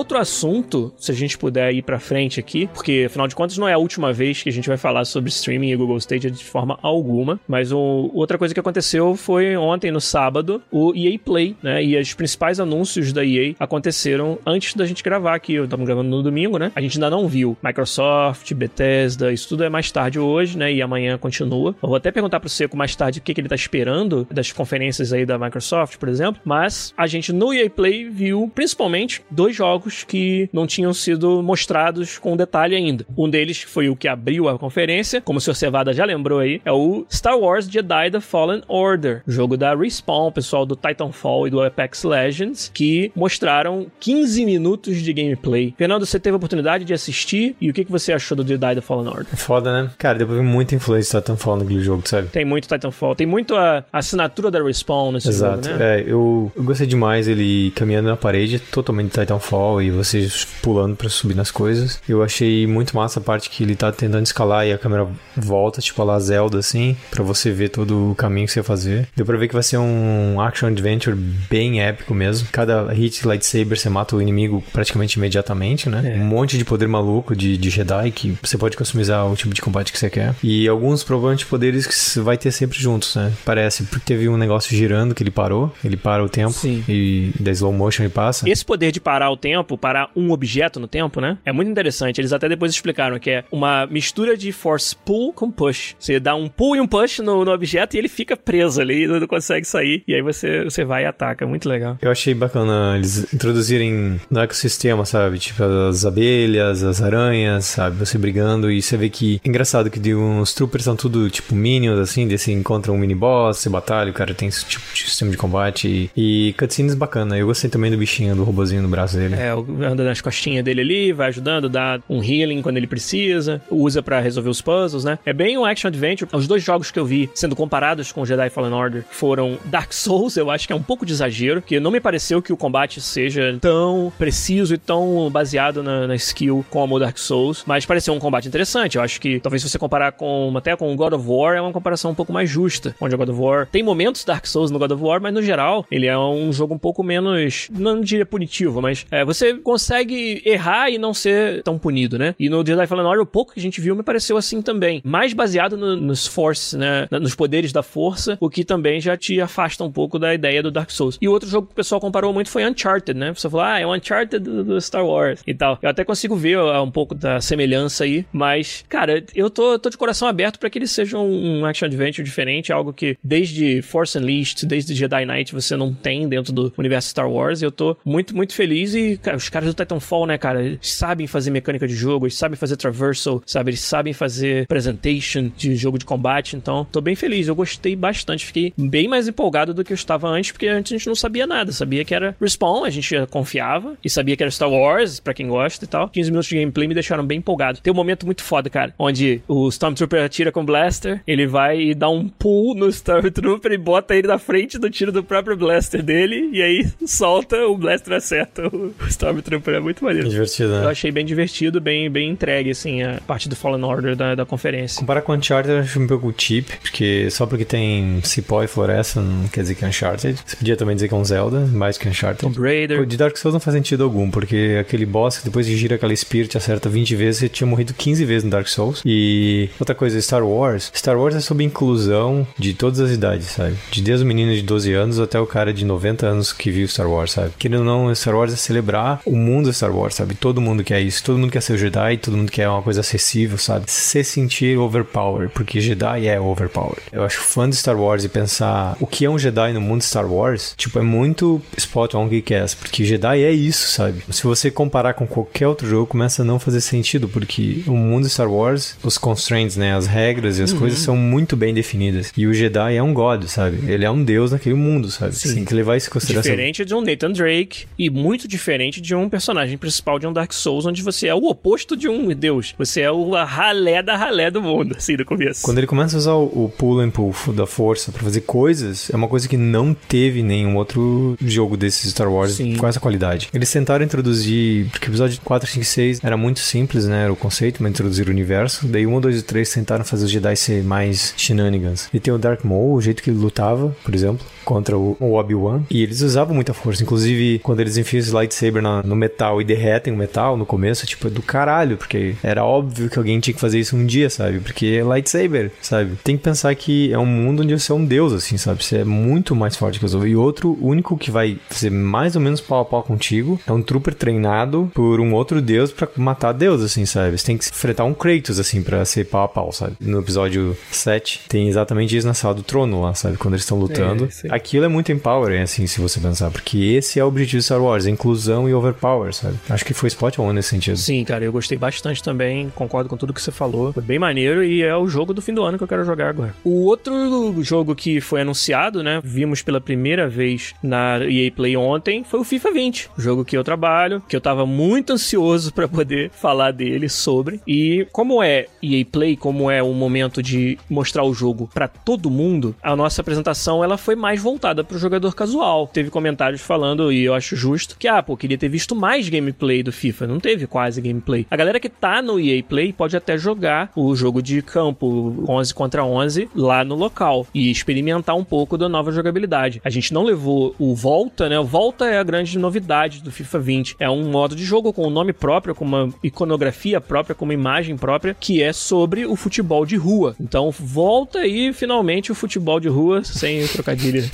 Outro assunto, se a gente puder ir pra frente aqui, porque afinal de contas não é a última vez que a gente vai falar sobre streaming e Google Stadia de forma alguma, mas o, outra coisa que aconteceu foi ontem, no sábado, o EA Play, né? E os principais anúncios da EA aconteceram antes da gente gravar aqui. Estamos gravando no domingo, né? A gente ainda não viu Microsoft, Bethesda, isso tudo é mais tarde hoje, né? E amanhã continua. Eu vou até perguntar pro Seco mais tarde o que, que ele tá esperando das conferências aí da Microsoft, por exemplo, mas a gente no EA Play viu principalmente dois dois que não tinham sido mostrados com detalhe ainda. Um deles foi o que abriu a conferência, como o Sr. Cevada já lembrou aí, é o Star Wars Jedi The Fallen Order, jogo da Respawn, pessoal do Titanfall e do Apex Legends, que mostraram 15 minutos de gameplay. Fernando, você teve a oportunidade de assistir e o que, você achou do Jedi The Fallen Order? Foda, né? Cara, depois muita influência do Titanfall naquele jogo, sabe? Tem muito Titanfall, tem muito a assinatura da Respawn nesse Exato. jogo, né? É, eu, eu gostei demais ele caminhando na parede, totalmente Titanfall E vocês pulando para subir nas coisas. Eu achei muito massa a parte que ele tá tentando escalar e a câmera volta, tipo a lá Zelda, assim, para você ver todo o caminho que você vai fazer. Deu pra ver que vai ser um action adventure bem épico mesmo. Cada hit lightsaber você mata o inimigo praticamente imediatamente, né? É. Um monte de poder maluco de, de Jedi que você pode customizar o tipo de combate que você quer. E alguns provavelmente poderes que você vai ter sempre juntos, né? Parece, porque teve um negócio girando que ele parou, ele para o tempo Sim. e da slow motion ele passa. Esse poder de parar o tempo, parar um objeto no tempo, né? É muito interessante. Eles até depois explicaram que é uma mistura de force pull com push. Você dá um pull e um push no, no objeto e ele fica preso ali, não consegue sair. E aí você, você vai e ataca. Muito legal. Eu achei bacana eles introduzirem no ecossistema, sabe? Tipo, as abelhas, as aranhas, sabe? Você brigando e você vê que. É engraçado que de uns troopers são tudo tipo minions, assim, desse encontra um mini boss, você batalha, o cara tem esse tipo de sistema de combate. E, e cutscenes bacana. Eu gostei também do bichinho, do robozinho no braço dele dele. É, anda nas costinhas dele ali, vai ajudando, dá um healing quando ele precisa, usa para resolver os puzzles, né? É bem um action adventure. Os dois jogos que eu vi sendo comparados com Jedi Fallen Order foram Dark Souls, eu acho que é um pouco de exagero, que não me pareceu que o combate seja tão preciso e tão baseado na, na skill como o Dark Souls, mas pareceu um combate interessante. Eu acho que talvez se você comparar com até com God of War é uma comparação um pouco mais justa, onde o God of War tem momentos Dark Souls no God of War, mas no geral ele é um jogo um pouco menos, não diria punitivo, mas é, você consegue errar e não ser tão punido, né? E no Jedi Fallen Order o pouco que a gente viu me pareceu assim também, mais baseado no, nos Force, né? Nos poderes da força, o que também já te afasta um pouco da ideia do Dark Souls. E outro jogo que o pessoal comparou muito foi Uncharted, né? Você falou, ah, é o Uncharted do, do Star Wars e tal. Eu até consigo ver um pouco da semelhança aí, mas, cara, eu tô, tô de coração aberto para que ele seja um, action adventure diferente, algo que desde Force Unleashed, desde Jedi Knight você não tem dentro do universo Star Wars. Eu tô muito, muito feliz e cara, os caras do Titanfall, né, cara, eles sabem fazer mecânica de jogo, eles sabem fazer traversal, sabe? Eles sabem fazer presentation de jogo de combate, então tô bem feliz. Eu gostei bastante, fiquei bem mais empolgado do que eu estava antes, porque antes a gente não sabia nada, sabia que era Respawn, a gente confiava e sabia que era Star Wars, para quem gosta e tal. 15 minutos de gameplay me deixaram bem empolgado. Tem um momento muito foda, cara, onde o Stormtrooper atira com o Blaster, ele vai e dá um pull no Stormtrooper e bota ele na frente do tiro do próprio Blaster dele, e aí solta, o Blaster acerta o Stormtrooper. É muito maneiro. Divertido, né? Eu achei bem divertido, bem, bem entregue, assim, a parte do Fallen Order da, da conferência. Comparar com Uncharted eu acho um pouco cheap, porque só porque tem cipó e floresta não quer dizer que é Uncharted. Você podia também dizer que é um Zelda, mais que Uncharted. Tomb Raider. O de Dark Souls não faz sentido algum, porque aquele boss que depois de gira aquela Spirit acerta 20 vezes, você tinha morrido 15 vezes no Dark Souls. E outra coisa, Star Wars. Star Wars é sobre inclusão de todas as idades, sabe? De desde o menino de 12 anos até o cara de 90 anos que viu Star Wars, sabe? Querendo ou não, Star Wars é celebrar o mundo Star Wars, sabe? Todo mundo quer isso, todo mundo quer ser o Jedi, todo mundo quer uma coisa acessível, sabe? Se sentir overpower, porque Jedi é overpower. Eu acho fã de Star Wars e pensar o que é um Jedi no mundo Star Wars, tipo, é muito spot on que é, porque Jedi é isso, sabe? Se você comparar com qualquer outro jogo, começa a não fazer sentido, porque o mundo Star Wars, os constraints, né, as regras e as uhum. coisas são muito bem definidas. E o Jedi é um god, sabe? Ele é um deus naquele mundo, sabe? Sim. Tem que levar isso em consideração. Diferente de um Nathan Drake e muito diferente de um personagem principal de um Dark Souls, onde você é o oposto de um deus. Você é o ralé da ralé do mundo, assim, do começo. Quando ele começa a usar o, o pull and pull da força para fazer coisas, é uma coisa que não teve nenhum outro jogo desses Star Wars Sim. com essa qualidade. Eles tentaram introduzir, porque o episódio 4, 5 e 6 era muito simples, né? Era o conceito, mas introduzir o universo. Daí 1, 2 e 3 tentaram fazer os Jedi ser mais shenanigans. E tem o Dark Maul, o jeito que ele lutava, por exemplo contra o, Obi-Wan. E eles usavam muita força. Inclusive, quando eles enfiam esse lightsaber na, no metal e derretem o metal no começo, tipo, é do caralho. Porque era óbvio que alguém tinha que fazer isso um dia, sabe? Porque é lightsaber, sabe? Tem que pensar que é um mundo onde você é um deus, assim, sabe? Você é muito mais forte que os outros. E outro, o único que vai fazer mais ou menos pau a pau contigo é um trooper treinado por um outro deus para matar deus, assim, sabe? Você tem que enfrentar um Kratos, assim, para ser pau a pau, sabe? No episódio 7 tem exatamente isso na sala do trono lá, sabe? Quando eles estão lutando. É, aquilo é muito empowering, assim, se você pensar, porque esse é o objetivo de Star Wars, inclusão e overpower, sabe? Acho que foi spot on nesse sentido. Sim, cara, eu gostei bastante também, concordo com tudo que você falou. Foi bem maneiro e é o jogo do fim do ano que eu quero jogar agora. O outro jogo que foi anunciado, né, vimos pela primeira vez na EA Play ontem, foi o FIFA 20, jogo que eu trabalho, que eu tava muito ansioso para poder falar dele sobre. E como é EA Play, como é o momento de mostrar o jogo para todo mundo, a nossa apresentação ela foi mais voltada pro jogador casual. Teve comentários falando, e eu acho justo, que, ah, pô, queria ter visto mais gameplay do FIFA. Não teve quase gameplay. A galera que tá no EA Play pode até jogar o jogo de campo 11 contra 11 lá no local e experimentar um pouco da nova jogabilidade. A gente não levou o Volta, né? O Volta é a grande novidade do FIFA 20. É um modo de jogo com um nome próprio, com uma iconografia própria, com uma imagem própria, que é sobre o futebol de rua. Então, volta aí finalmente o futebol de rua, sem trocadilho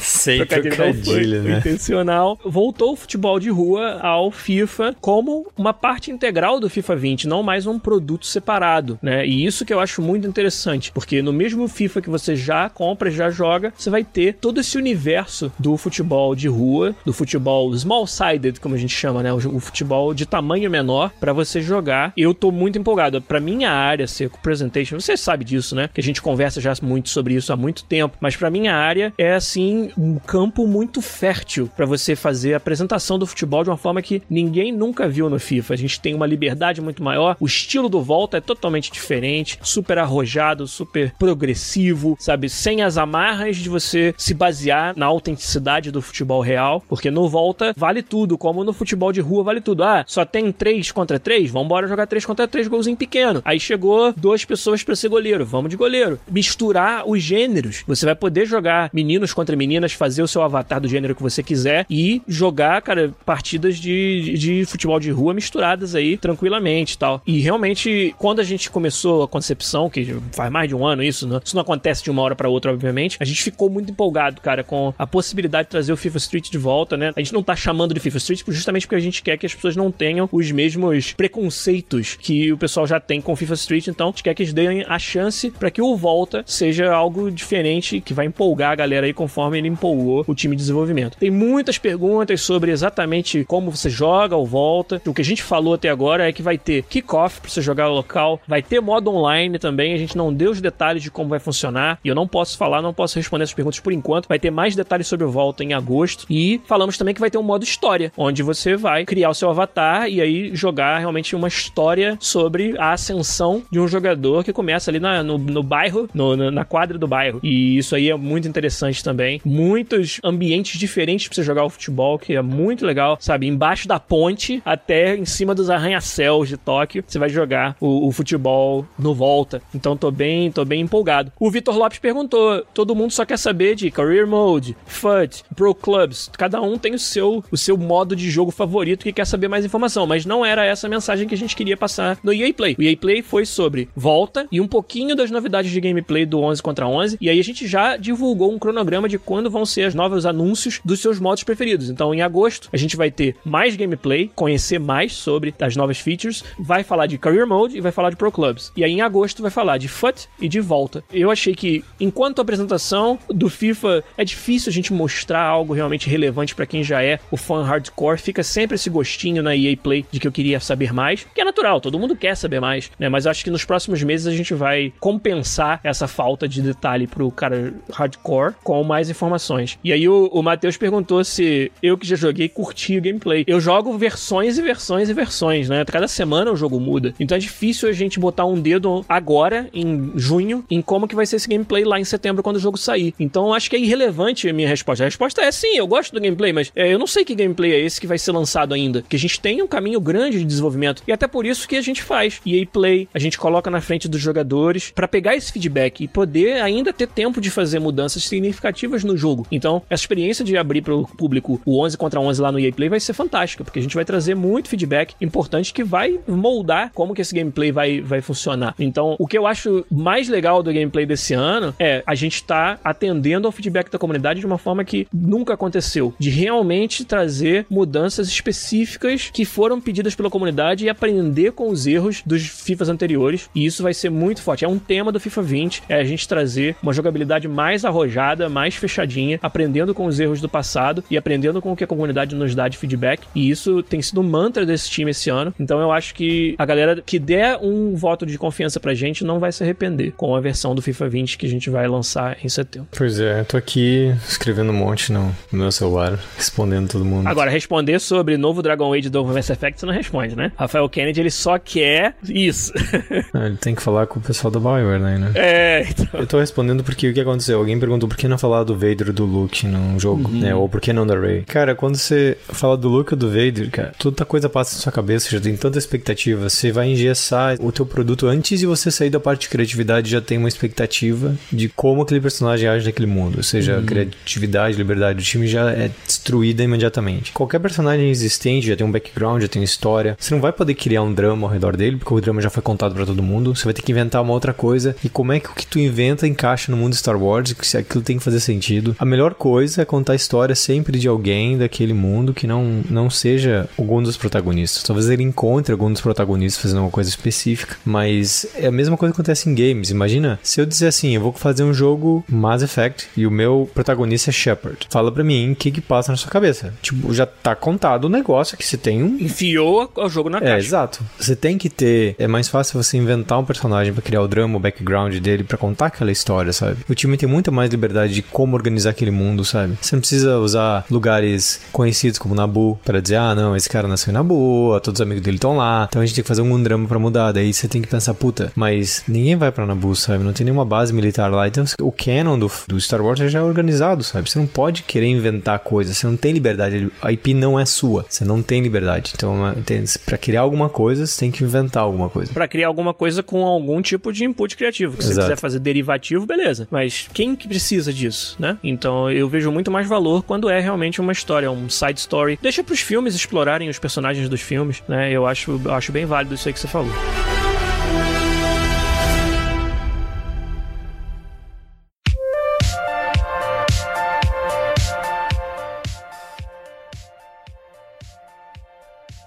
Sem trocadilho, né? intencional. Voltou o futebol de rua ao FIFA como uma parte integral do FIFA 20, não mais um produto separado, né? E isso que eu acho muito interessante, porque no mesmo FIFA que você já compra, já joga, você vai ter todo esse universo do futebol de rua, do futebol small-sided, como a gente chama, né? O, futebol de tamanho menor para você jogar. Eu tô muito empolgado. Para minha área, Seco Presentation, você sabe disso, né? Que a gente conversa já muito sobre isso há muito tempo, mas para minha área é assim um campo muito fértil para você fazer a apresentação do, futebol de uma forma que ninguém nunca viu no FIFA. A gente tem uma liberdade muito maior, o estilo do Volta é totalmente diferente, super arrojado, super progressivo, sabe? Sem as amarras de você se basear na autenticidade do futebol real, porque no Volta vale tudo, como no futebol de rua vale tudo. Ah, só tem 3 contra 3? Vambora jogar 3 contra 3, golzinho pequeno. Aí chegou duas pessoas para ser goleiro, vamos de goleiro. Misturar os gêneros. Você vai poder jogar meninos contra meninas, fazer o seu avatar do gênero que você quiser e jogar, cara, partidas de, de futebol de rua misturadas aí tranquilamente e tal. E realmente, quando a gente começou a concepção, que faz mais de um ano isso, né? isso não acontece de uma hora para outra, obviamente, a gente ficou muito empolgado, cara, com a possibilidade de trazer o FIFA Street de volta, né? A gente não tá chamando de FIFA Street justamente porque a gente quer que as pessoas não tenham os mesmos preconceitos que o pessoal já tem com o FIFA Street, então a gente quer que eles deem a chance para que o Volta seja algo diferente, que vai empolgar a galera aí conforme ele empolgou o time de desenvolvimento. Tem muitas perguntas sobre exatamente como você joga o Volta. O que a gente falou até agora é que vai ter kickoff para você jogar local, vai ter modo online também, a gente não deu os detalhes de como vai funcionar e eu não posso falar, não posso responder essas perguntas por enquanto. Vai ter mais detalhes sobre o Volta em agosto e falamos também que vai ter um modo história, onde você vai criar o seu avatar e aí jogar realmente uma história sobre a ascensão de um jogador que começa ali na, no, no bairro, no, na quadra do bairro. E isso aí é muito interessante também. Muitos ambientes diferentes pra você jogar o futebol, que é muito legal, sabe? Embaixo da ponte até em cima dos arranha-céus de Tóquio, você vai jogar o, o, futebol no volta. Então tô bem, tô bem empolgado. O Vitor Lopes perguntou: todo mundo só quer saber de Career Mode, FUT, Pro Clubs. Cada um tem o seu, o seu modo de jogo favorito que quer saber mais informação, mas não era essa a mensagem que a gente queria passar no EA Play. O EA Play foi sobre volta e um pouquinho das novidades de gameplay do 11 contra 11, e aí a gente já divulgou um cronograma de quando vão ser os novos anúncios dos seus modos preferidos. Então, em agosto, a gente vai ter mais gameplay, conhecer mais sobre as novas features, vai falar de Career Mode e vai falar de Pro Clubs. E aí, em agosto, vai falar de FUT e de volta. Eu achei que, enquanto a apresentação do FIFA é difícil a gente mostrar algo realmente relevante para quem já é o fã hardcore, fica sempre esse gostinho na EA Play de que eu queria saber mais, que é natural, todo mundo quer saber mais, né? Mas acho que nos próximos meses a gente vai compensar essa falta de detalhe pro cara hardcore com mais informações. E aí o, o Matheus perguntou se eu que já joguei curti o gameplay. Eu jogo versões e versões e versões, né? Cada semana o jogo muda. Então é difícil a gente botar um dedo agora, em junho, em como que vai ser esse gameplay lá em setembro quando o jogo sair. Então acho que é irrelevante a minha resposta. A resposta é sim, eu gosto do gameplay, mas é, eu não sei que gameplay é esse que vai ser lançado ainda. Que a gente tem um caminho grande de desenvolvimento. E até por isso que a gente faz EA Play, a gente coloca na frente dos jogadores para pegar esse feedback e poder ainda ter tempo de fazer mudanças significativas no jogo. Então, essa experiência de abrir para o público o 11 contra 11 lá no EA Play vai ser fantástica, porque a gente vai trazer muito feedback importante que vai moldar como que esse gameplay vai, vai funcionar. Então, o que eu acho mais legal do gameplay desse ano é a gente tá atendendo ao feedback da comunidade de uma forma que nunca aconteceu, de realmente trazer mudanças específicas que foram pedidas pela comunidade e aprender com os erros dos FIFAs anteriores. E isso vai ser muito forte. É um tema do FIFA 20, é a gente trazer uma jogabilidade mais arrojada, mais fechadinha, aprendendo com os erros do passado e aprendendo com o que a comunidade nos dá de feedback. E isso tem sido um mantra desse time esse ano. Então eu acho que a galera que der um voto de confiança pra gente não vai se arrepender com a versão do FIFA 20 que a gente vai lançar em setembro. Pois é, eu tô aqui escrevendo um monte no meu celular, respondendo todo mundo. Agora, responder sobre novo Dragon Age do Mass Effect, você não responde, né? Rafael Kennedy, ele só quer isso. ah, ele tem que falar com o pessoal do Bioware, né? É, então... Eu tô respondendo porque o que aconteceu? Alguém perguntou por que não falar do Vader do Luke num jogo, uhum. né? Ou por que não da Rey. Cara, quando você fala do Luke ou do Vader, cara, toda coisa passa na sua cabeça, já tem tanta expectativa, você vai engessar o teu produto antes de você sair da parte de criatividade, já tem uma expectativa de como aquele personagem age naquele mundo. Ou seja, uhum. criatividade, liberdade do time já é destruída imediatamente. Qualquer personagem existente já tem um background, já tem história. Você não vai poder criar um drama ao redor dele, porque o drama já foi contado para todo mundo. Você vai ter que inventar uma outra coisa. E como é que o que tu inventa encaixa no mundo Star Wars? Se aquilo tem que fazer sentido. A melhor coisa é contar a história sempre de alguém daquele mundo que não, não seja algum dos protagonistas. Talvez ele encontre algum dos protagonistas fazendo uma coisa específica, mas é a mesma coisa que acontece em games. Imagina se eu dizer assim: eu vou fazer um jogo Mass Effect e o meu protagonista é Shepard. Fala para mim o que que passa na sua cabeça. Tipo, já tá contado o negócio que você tem um. Enfiou o jogo na é, caixa. É, exato. Você tem que ter. É mais fácil você inventar um personagem para criar o drama, o background dele, para contar aquela história, sabe? O time tem muita mais liberdade de como organizar aquele mundo, sabe? Você não precisa usar lugares conhecidos como Nabu, para dizer, ah, não, esse cara nasceu em Nabu, todos os amigos dele estão lá, então a gente tem que fazer um drama para mudar. Daí você tem que pensar, puta, mas ninguém vai para Nabu, sabe? Não tem nenhuma base militar lá. Então o canon do, do Star Wars já é organizado, sabe? Você não pode querer inventar coisas, você não tem liberdade. A IP não é sua, você não tem liberdade. Então, para criar alguma coisa, você tem que inventar alguma coisa. Para criar alguma coisa com algum tipo de input criativo. Se você quiser fazer derivativo, beleza. Mas quem que precisa disso, né? Então eu vejo muito mais valor quando é realmente uma história, um side story. Deixa pros filmes explorarem os personagens dos filmes, né? Eu acho, acho bem válido isso aí que você falou.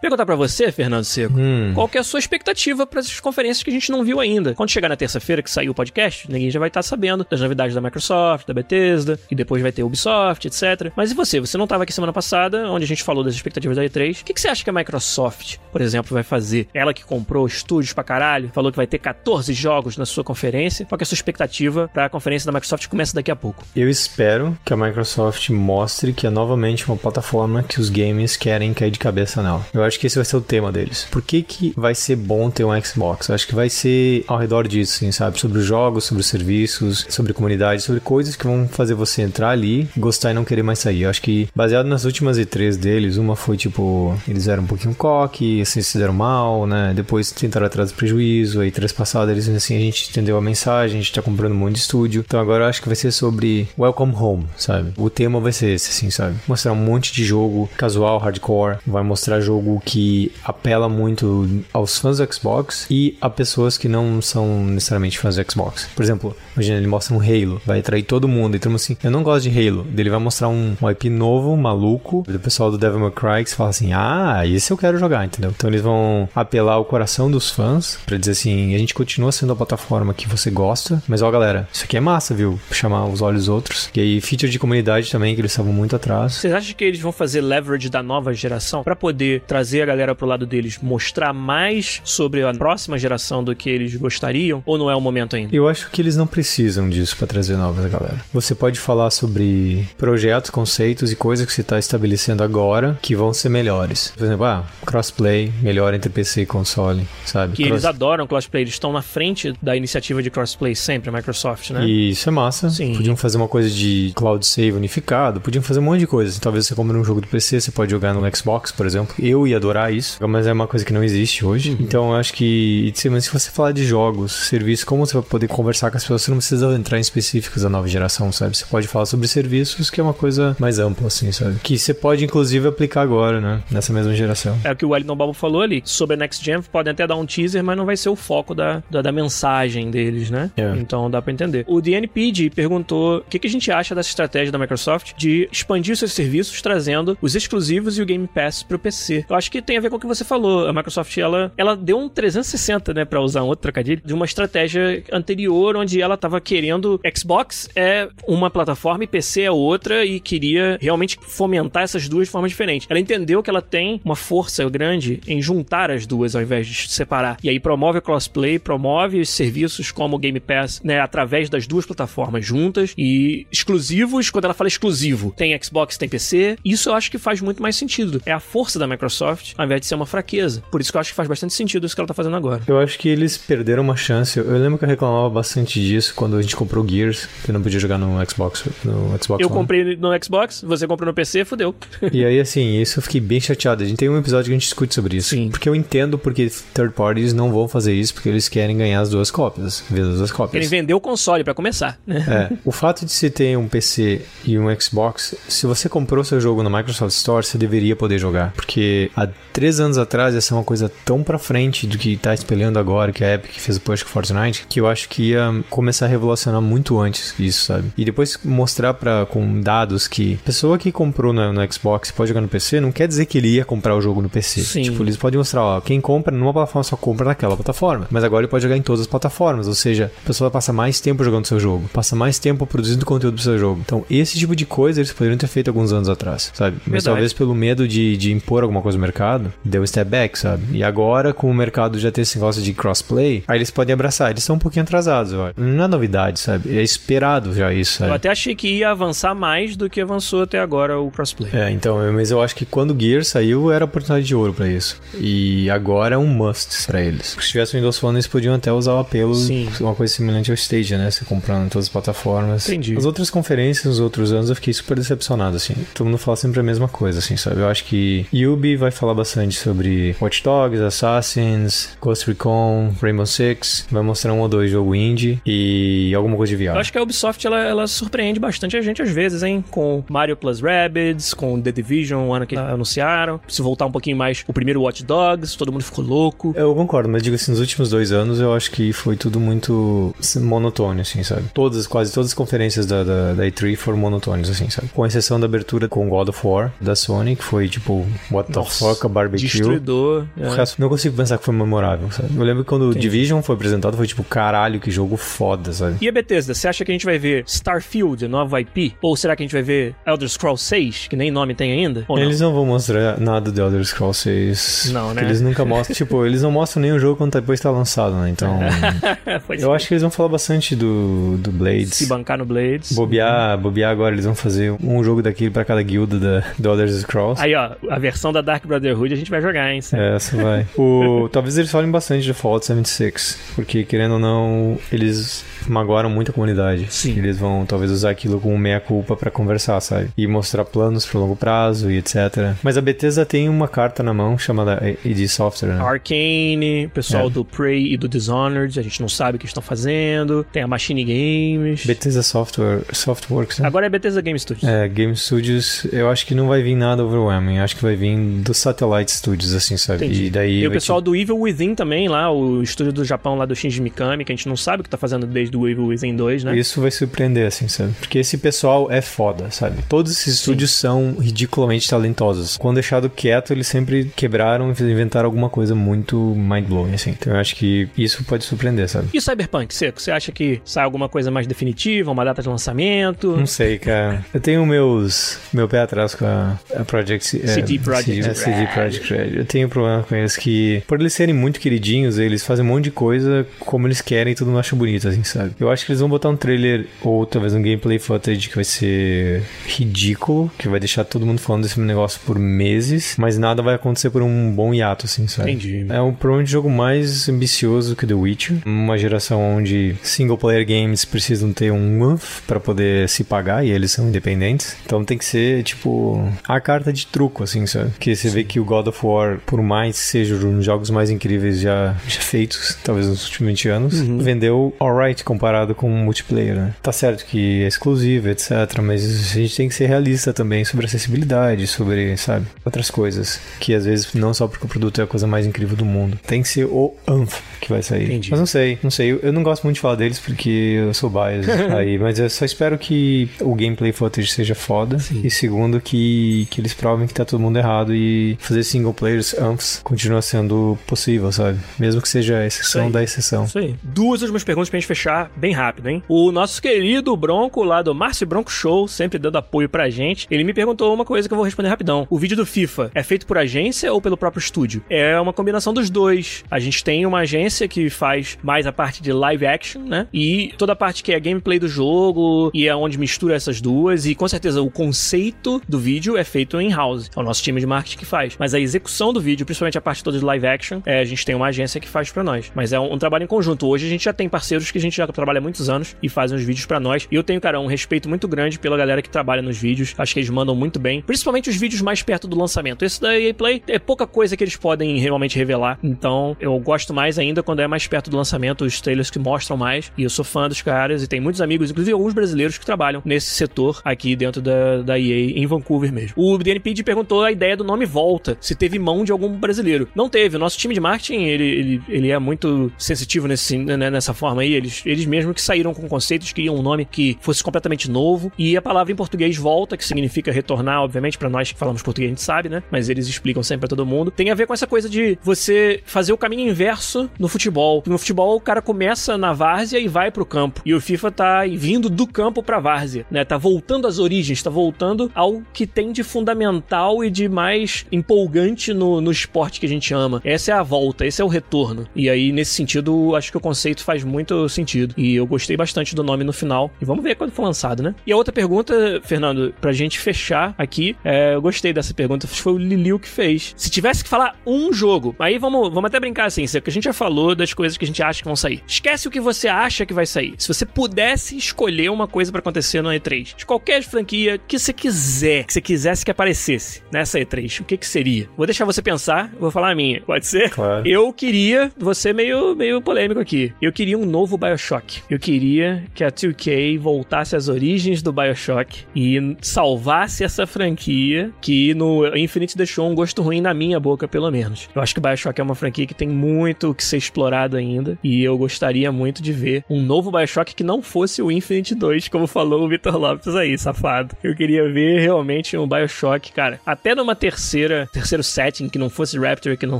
Perguntar para você, Fernando Seco, hum. qual que é a sua expectativa para essas conferências que a gente não viu ainda? Quando chegar na terça-feira que saiu o podcast, ninguém já vai estar tá sabendo das novidades da Microsoft, da Bethesda, e depois vai ter Ubisoft, etc. Mas e você? Você não estava aqui semana passada, onde a gente falou das expectativas da E3. O que, que você acha que a Microsoft, por exemplo, vai fazer? Ela que comprou estúdios pra caralho, falou que vai ter 14 jogos na sua conferência. Qual que é a sua expectativa para a conferência da Microsoft que começa daqui a pouco? Eu espero que a Microsoft mostre que é novamente uma plataforma que os games querem cair de cabeça nela. Eu acho que esse vai ser o tema deles. Por que, que vai ser bom ter um Xbox? Eu acho que vai ser ao redor disso, assim, sabe? Sobre os jogos, sobre os serviços, sobre comunidade, sobre coisas que vão fazer você entrar ali, gostar e não querer mais sair. Eu acho que, baseado nas últimas E3 deles, uma foi tipo, eles eram um pouquinho coque, assim, se deram mal, né? Depois tentaram atrás do prejuízo, aí três passadas eles assim, a gente entendeu a mensagem, a gente tá comprando um monte de estúdio. Então agora eu acho que vai ser sobre Welcome Home, sabe? O tema vai ser esse, assim, sabe? Mostrar um monte de jogo casual, hardcore, vai mostrar jogo que apela muito aos fãs do Xbox e a pessoas que não são necessariamente fãs do Xbox. Por exemplo, imagina, ele mostra um Halo, vai atrair todo mundo. Então, assim, eu não gosto de Halo. Ele vai mostrar um, um IP novo, maluco, do pessoal do Devil May Cry, que fala assim, ah, esse eu quero jogar, entendeu? Então eles vão apelar o coração dos fãs para dizer assim, a gente continua sendo a plataforma que você gosta, mas ó, galera, isso aqui é massa, viu? Chamar os olhos outros. E aí, feature de comunidade também, que eles estavam muito atrás. Vocês acham que eles vão fazer leverage da nova geração para poder trazer a galera pro lado deles mostrar mais sobre a próxima geração do que eles gostariam? Ou não é o momento ainda? Eu acho que eles não precisam disso para trazer novas galera. Você pode falar sobre projetos, conceitos e coisas que você está estabelecendo agora que vão ser melhores. Por exemplo, ah, crossplay, melhor entre PC e console, sabe? Que Cross... eles adoram crossplay, eles estão na frente da iniciativa de crossplay sempre, a Microsoft, né? E isso é massa. Sim. Podiam fazer uma coisa de cloud save unificado, podiam fazer um monte de coisas. Talvez você compre um jogo do PC, você pode jogar no Xbox, por exemplo. Eu ia adorar isso, mas é uma coisa que não existe hoje. Uhum. Então eu acho que, se você falar de jogos, serviços, como você vai poder conversar com as pessoas, você não precisa entrar em específicos da nova geração, sabe? Você pode falar sobre serviços, que é uma coisa mais ampla, assim, sabe? Que você pode, inclusive, aplicar agora, né? Nessa mesma geração. É o que o Wellington Balbo falou ali. Sobre a Next Gen, podem até dar um teaser, mas não vai ser o foco da, da, da mensagem deles, né? É. Então dá pra entender. O DNPD perguntou o que, que a gente acha dessa estratégia da Microsoft de expandir seus serviços, trazendo os exclusivos e o Game Pass pro PC. Eu acho que tem a ver com o que você falou, a Microsoft ela, ela deu um 360, né, para usar um outro trocadilho, de uma estratégia anterior onde ela tava querendo Xbox é uma plataforma e PC é outra e queria realmente fomentar essas duas de forma diferente. Ela entendeu que ela tem uma força grande em juntar as duas ao invés de separar. E aí promove o crossplay, promove serviços como o Game Pass, né, através das duas plataformas juntas e exclusivos, quando ela fala exclusivo, tem Xbox, tem PC. Isso eu acho que faz muito mais sentido. É a força da Microsoft, ao invés de ser uma fraqueza. Por isso que eu acho que faz bastante sentido isso que ela tá fazendo agora. Eu acho que eles perderam uma chance. Eu lembro que eu reclamava bastante disso quando a gente comprou Gears, que não podia jogar no Xbox. No Xbox eu One. comprei no Xbox, você comprou no PC, fudeu. E aí, assim, isso eu fiquei bem chateado. A gente tem um episódio que a gente discute sobre isso. Sim. Porque eu entendo porque third parties não vão fazer isso, porque eles querem ganhar as duas cópias, ver as duas cópias. Querem vender o console para começar, né? É. O fato de se ter um PC e um Xbox, se você comprou seu jogo no Microsoft Store, você deveria poder jogar. Porque há três anos atrás essa é uma coisa tão pra frente do que tá espelhando agora, que a Epic fez o push com Fortnite, que eu acho que ia começar a revolucionar muito antes isso, sabe? E depois mostrar para com dados que pessoa que comprou no, no, Xbox pode jogar no PC, não quer dizer que ele ia comprar o jogo no PC. Sim. Tipo, eles podem mostrar, ó, quem compra numa plataforma só compra naquela plataforma. Mas agora ele pode jogar em todas as plataformas, ou seja, a pessoa passa mais tempo jogando seu jogo, passa mais tempo produzindo conteúdo pro seu jogo. Então, esse tipo de coisa eles poderiam ter feito alguns anos atrás, sabe? Mas Verdade. talvez pelo medo de, de impor alguma coisa no mercado mercado, deu um step back, sabe? E agora, com o mercado já ter esse negócio de crossplay, aí eles podem abraçar. Eles estão um pouquinho atrasados, acho. Não é novidade, sabe? É esperado já isso, sabe? Eu até achei que ia avançar mais do que avançou até agora o crossplay. É, então, mas eu acho que quando o Gear saiu, era oportunidade de ouro pra isso. E agora é um must pra eles. Se tivesse o Windows Phone, eles podiam até usar o apelo, Sim. uma coisa semelhante ao Stadia, né? Você comprando em todas as plataformas. Entendi. As outras conferências, nos outros anos, eu fiquei super decepcionado, assim. Todo mundo fala sempre a mesma coisa, assim, sabe? Eu acho que Yubi vai falar bastante sobre Watch Dogs, Assassins, Ghost Recon, Rainbow Six. Vai mostrar um ou dois jogos indie e alguma coisa de VR. Eu acho que a Ubisoft ela, ela surpreende bastante a gente às vezes, hein? Com Mario Plus Rabbids, com The Division, o ano que anunciaram. Se voltar um pouquinho mais, o primeiro Watch Dogs, todo mundo ficou louco. Eu concordo, mas digo assim, nos últimos dois anos eu acho que foi tudo muito monotônio, assim, sabe? Todas, quase todas as conferências da, da, da E3 foram monotônias, assim, sabe? Com exceção da abertura com God of War, da Sony, que foi tipo, what the Nossa, fuck, barbecue. Destruidor. O é. resto, não consigo pensar que foi memorável, sabe? Eu lembro que quando o. Division foi apresentado, foi tipo, caralho, que jogo foda, sabe? E a Bethesda, você acha que a gente vai ver Starfield, nova IP? Ou será que a gente vai ver Elder Scrolls 6, que nem nome tem ainda? Ou não? Eles não vão mostrar nada do Elder Scrolls 6. Não, né? Eles nunca mostram. tipo, eles não mostram nenhum jogo quando depois tá lançado, né? Então. Pode eu acho que eles vão falar bastante do, do Blades. se bancar no Blades. Bobear, bobear agora, eles vão fazer um jogo daquele pra cada guilda da, do Elder Scrolls. Aí, ó, a versão da Dark Brotherhood a gente vai jogar, hein? Sam? Essa vai. O, talvez eles falem bastante de Fallout 76, porque querendo ou não, eles magoaram muito a comunidade. Sim. Eles vão talvez usar aquilo como meia-culpa pra conversar, sabe? E mostrar planos pro longo prazo e etc. Mas a Bethesda tem uma carta na mão chamada ID Software, né? Arcane, pessoal É. do Prey e do Dishonored, a gente não sabe o que estão fazendo. Tem a Machine Games. Bethesda Software, Softworks, né? Agora é Bethesda Game Studios. É, Game Studios, eu acho que não vai vir nada overwhelming. Acho que vai vir dos Satellite Studios, assim, sabe? Entendi. E daí. E o pessoal do Evil Within também, lá, o estúdio do Japão, lá do Shinji Mikami, que a gente não sabe o que tá fazendo desde o Evil Within 2, né? Isso vai surpreender, assim, sabe? Porque esse pessoal é foda, sabe? Todos esses estúdios são ridiculamente talentosos. Quando deixado quieto, eles sempre quebraram e inventaram alguma coisa muito mind-blowing, assim. Então eu acho que isso pode surpreender, sabe? E o Cyberpunk, Seco? Você acha que sai alguma coisa mais definitiva, uma data de lançamento? Não sei, cara. Eu tenho meus meu pé atrás com a, a Project é, CD Projekt é, CD Red. Projekt Red. Eu tenho problema com eles que por eles serem muito queridinhos, eles fazem um monte de coisa como eles querem e todo mundo acha bonito, assim, sabe? Eu acho que eles vão botar um trailer ou talvez um gameplay footage que vai ser ridículo, que vai deixar todo mundo falando desse negócio por meses, mas nada vai acontecer por um bom hiato, assim, sabe? Entendi. É um provavelmente o jogo mais ambicioso que The Witcher. Uma geração onde single player games precisam ter um oomph para poder se pagar e eles são independentes. Então tem que ser tipo a carta de truco, assim, sabe? Que você vê que o God of War, por mais que seja um dos jogos mais incríveis já, já feitos, talvez nos últimos 20 anos, vendeu alright comparado com o multiplayer, né? Tá certo que é exclusivo, etc. Mas a gente tem que ser realista também sobre acessibilidade, sobre, sabe, outras coisas. Que às vezes não só porque o produto é a coisa mais incrível do mundo. Tem que ser o ANF que vai sair. Entendi. Mas não sei, não sei. Eu, não gosto muito de falar deles porque eu sou biased aí. Mas eu só espero que o gameplay footage seja foda. E segundo, que, que eles provem que tá todo mundo errado e fazer single players ANFs continua sendo possível, sabe? Mesmo que seja a exceção da exceção. Isso aí. Duas últimas perguntas pra gente fechar bem rápido, hein? O nosso querido Bronco, lá do Márcio Bronco Show, sempre dando apoio pra gente, ele me perguntou uma coisa que eu vou responder rapidão. O vídeo do FIFA é feito por agência ou pelo próprio estúdio? É uma combinação dos dois. A gente tem uma agência que faz mais a parte de live action, né? E toda a parte que é gameplay do jogo e é onde mistura essas duas. E com certeza o conceito do vídeo é feito in-house. É o nosso time de marketing que faz. Mas a execução do vídeo, principalmente a parte toda de live action, é, a gente tem uma agência que faz pra nós. Mas é um, um trabalho em conjunto. Hoje a gente já tem parceiros que a gente já trabalha há muitos anos e fazem os vídeos pra nós. E eu tenho, cara, um respeito muito grande pela galera que trabalha nos vídeos. Acho que eles mandam muito bem. Principalmente os vídeos mais perto do lançamento. Esse da EA Play é pouca coisa que eles podem realmente revelar. Então eu gosto mais ainda quando é mais perto do lançamento, os trailers que mostram mais. E eu sou fã dos caras e tem muitos amigos, inclusive alguns brasileiros que trabalham nesse setor aqui dentro da, da EA em Vancouver mesmo. O DNPD perguntou a ideia do nome Volta, se teve mão de algum brasileiro. Não teve. O nosso time de marketing, ele, ele, ele é muito sensitivo nesse, né, nessa forma aí. Eles, eles mesmos que saíram com conceitos, queriam um nome que fosse completamente novo. E a palavra em português volta, que significa retornar, obviamente, pra nós que falamos português a gente sabe, né? Mas eles explicam sempre pra todo mundo. Tem a ver com essa coisa de você fazer o caminho inverso no futebol. No futebol, o cara começa na várzea e vai pro campo. E o FIFA tá vindo do campo pra várzea, né? Tá voltando às origens, tá voltando ao que tem de fundamental e de mais empolgante no, no esporte que a gente ama. Essa é a volta, esse é o retorno. E aí, nesse sentido, acho que o conceito faz muito sentido. E eu gostei bastante do nome no final. E vamos ver quando for lançado, né? E a outra pergunta, Fernando, pra gente fechar aqui, é, eu gostei dessa pergunta, foi o Liliu que fez. Se tivesse que falar um jogo, aí vamos, vamos até brincar assim, que a gente já falou das coisas que a gente acha que vão sair. Esquece o que você acha que vai sair. Se você pudesse escolher uma coisa para acontecer no E3, de qualquer franquia que você quiser, que você quisesse que aparecesse nessa E3, o que que seria? Vou deixar você pensar, vou falar a minha. Pode ser? Claro. Eu queria, você meio, meio polêmico aqui, eu queria um novo Bioshock. Eu queria que a 2K voltasse às origens do Bioshock e salvasse essa franquia que no Infinite deixou um gosto ruim na minha boca, pelo menos. Eu acho que Bioshock é uma franquia que tem muito que ser explorado ainda e eu gostaria muito de ver um novo Bioshock que não fosse o Infinite 2, como falou o Victor Lopes aí, safado. Eu queria ver realmente um Bioshock, cara, até numa terceira, terceiro setting que não fosse Raptor, que não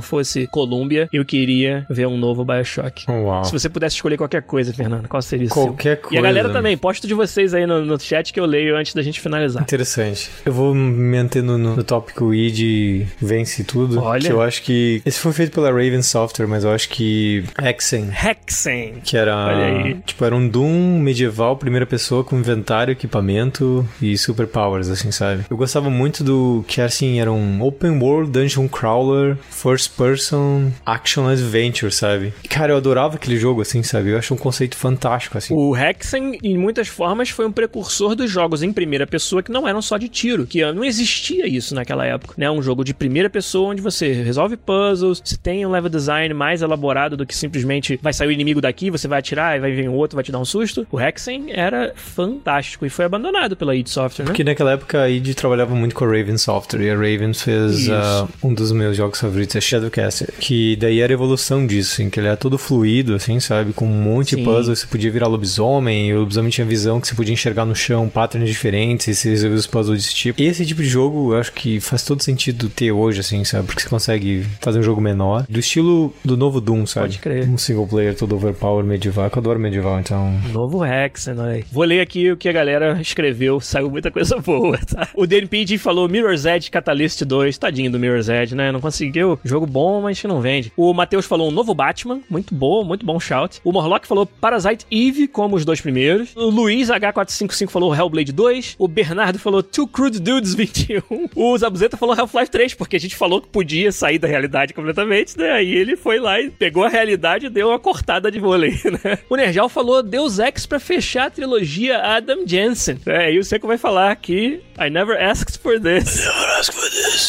fosse Columbia, eu queria ver um novo Bioshock. Uau. Se você pudesse escolher qualquer coisa, Fernando, qual seria o seu? Qualquer coisa. E a galera também, posta de vocês aí no, no chat que eu leio antes da gente finalizar. Interessante. Eu vou me manter no, no tópico id vence tudo. Olha. Que eu acho que. Esse foi feito pela Raven Software, mas eu acho que. Hexen. Hexen. Que era. Olha aí. Tipo, era um Doom medieval, primeira pessoa, com inventário, equipamento e superpowers, assim, sabe? Eu gostava muito do que, assim, era um open world dungeon crawler, first person, action adventure, sabe? E, cara, eu adorava aquele jogo, assim, sabe? Eu acho um conceito fantástico, assim. O Hexen, em muitas formas, foi um precursor dos jogos em primeira pessoa que não eram só de tiro, que não existia isso naquela época, né? Um jogo de primeira pessoa onde você resolve puzzles, você tem um level design mais elaborado do que simplesmente vai sair o inimigo daqui, você vai atirar e vai vir um outro, vai te dar um susto. O Hexen era fantástico e foi abandonado pela id Software, né? Porque naquela época a id trabalhava muito com a Raven Software e a Raven fez Ah, um dos meus jogos favoritos, é Shadowcaster, que daí era a evolução disso, assim, que ele era todo fluido, assim, sabe? Com um monte Sim. de puzzles, você podia virar lobisomem, e o lobisomem tinha visão que você podia enxergar no chão, patterns diferentes, e você resolvia os puzzles desse tipo. E esse tipo de jogo, eu acho que faz todo sentido ter hoje, assim, sabe? Porque você consegue fazer um jogo menor, do estilo do novo Doom, sabe? Pode crer. Um single player todo overpower medieval, que eu adoro medieval, então... Novo Hexen, olha aí. Vou ler aqui o que a galera escreveu, saiu muita coisa boa, tá? O DNPD falou Mirror's Edge Catalyst 2, tadinho do Mirror's Edge, né? Não conseguiu. Jogo bom, mas que não vende. O Matheus falou um novo Batman, muito bom, muito bom shout. O Morlock falou Parasite Eve, como os dois primeiros. O Luiz H455 falou Hellblade 2. O Bernardo falou Two Crude Dudes 21. O Zabuzeta falou Half-Life 3, porque a gente falou que podia sair da realidade completamente, né? Aí ele foi lá e pegou a realidade e deu uma cortada de vôlei, né? O Nerjal falou Deus Ex pra fechar a trilogia Adam Jensen. É, e o Seco vai falar que I never asked for this.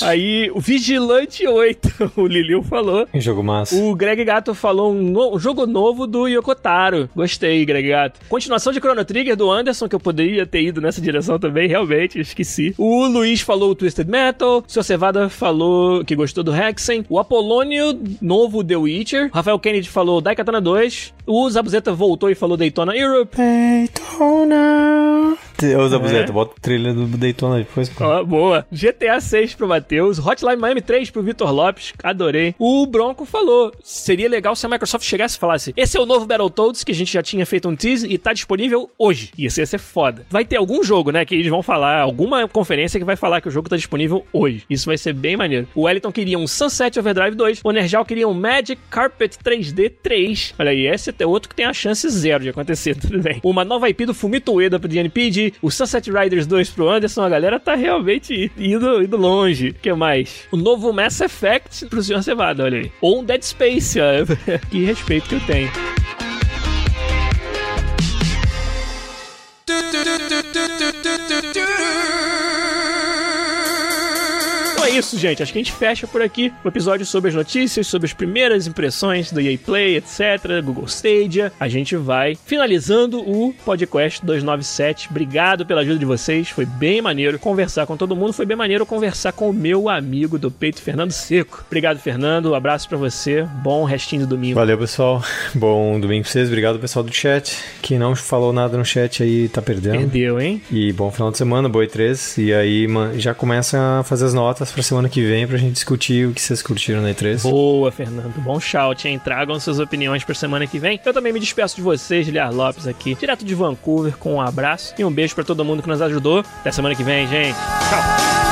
Aí o Vigilante 8, o Liliu falou. Um jogo massa. O Greg Gato falou um, no- um jogo novo do Yokotaro. Gostei, Greg Gato. Continuação de Chrono Trigger do Anderson, que eu poderia ter ido nessa direção também, realmente, esqueci. O Luiz falou o Twisted Metal. O Sr. Cevada falou que gostou do Hexen. O Apolônio, novo The Witcher. O Rafael Kennedy falou Daikatana 2. O Zabuzeta voltou e falou Daytona Europe. Daytona. Ô, Zabuzeta, É. bota a trilha do Daytona depois. Ó, boa. GTA 6 pro Matheus. Hotline Miami 3 pro Vitor Lopes. Adorei. O Bronco falou: seria legal se a Microsoft chegasse e falasse: esse é o novo Battletoads que a gente já tinha feito um tease e tá disponível hoje. Isso ia ser foda. Vai ter algum jogo, né? Que eles vão falar, alguma conferência que vai falar que o jogo tá disponível hoje. Isso vai ser bem maneiro. O Wellington queria um Sunset Overdrive 2. O Nerjal queria um Magic Carpet 3D 3. Olha aí, esse é outro que tem a chance zero de acontecer, tudo bem. Uma nova IP do Fumito Ueda pro DNPD. O Sunset Riders 2 pro Anderson. A galera tá realmente indo, indo longe. O que mais? O novo Mass Effect pro Sr. Cevada, olha aí. Ou um Dead Space, ó. que respeito que eu tenho. Então é isso, gente. Acho que a gente fecha por aqui o episódio sobre as notícias, sobre as primeiras impressões do EA Play, etc., Google Stadia. A gente vai finalizando o podcast 297. Obrigado pela ajuda de vocês. Foi bem maneiro conversar com todo mundo. Foi bem maneiro conversar com o meu amigo do peito, Fernando Seco. Obrigado, Fernando. Um abraço pra você. Bom restinho de domingo. Valeu, pessoal. Bom domingo pra vocês. Obrigado, pessoal do chat. Quem não falou nada no chat aí tá perdendo. Perdeu, hein? E bom final de semana, Boi 3. E aí já começa a fazer as notas pra semana que vem pra gente discutir o que vocês curtiram na E3. Boa, Fernando. Bom shout, hein? Tragam suas opiniões pra semana que vem. Eu também me despeço de vocês, Liar Lopes aqui, direto de Vancouver, com um abraço e um beijo pra todo mundo que nos ajudou. Até semana que vem, gente. Tchau.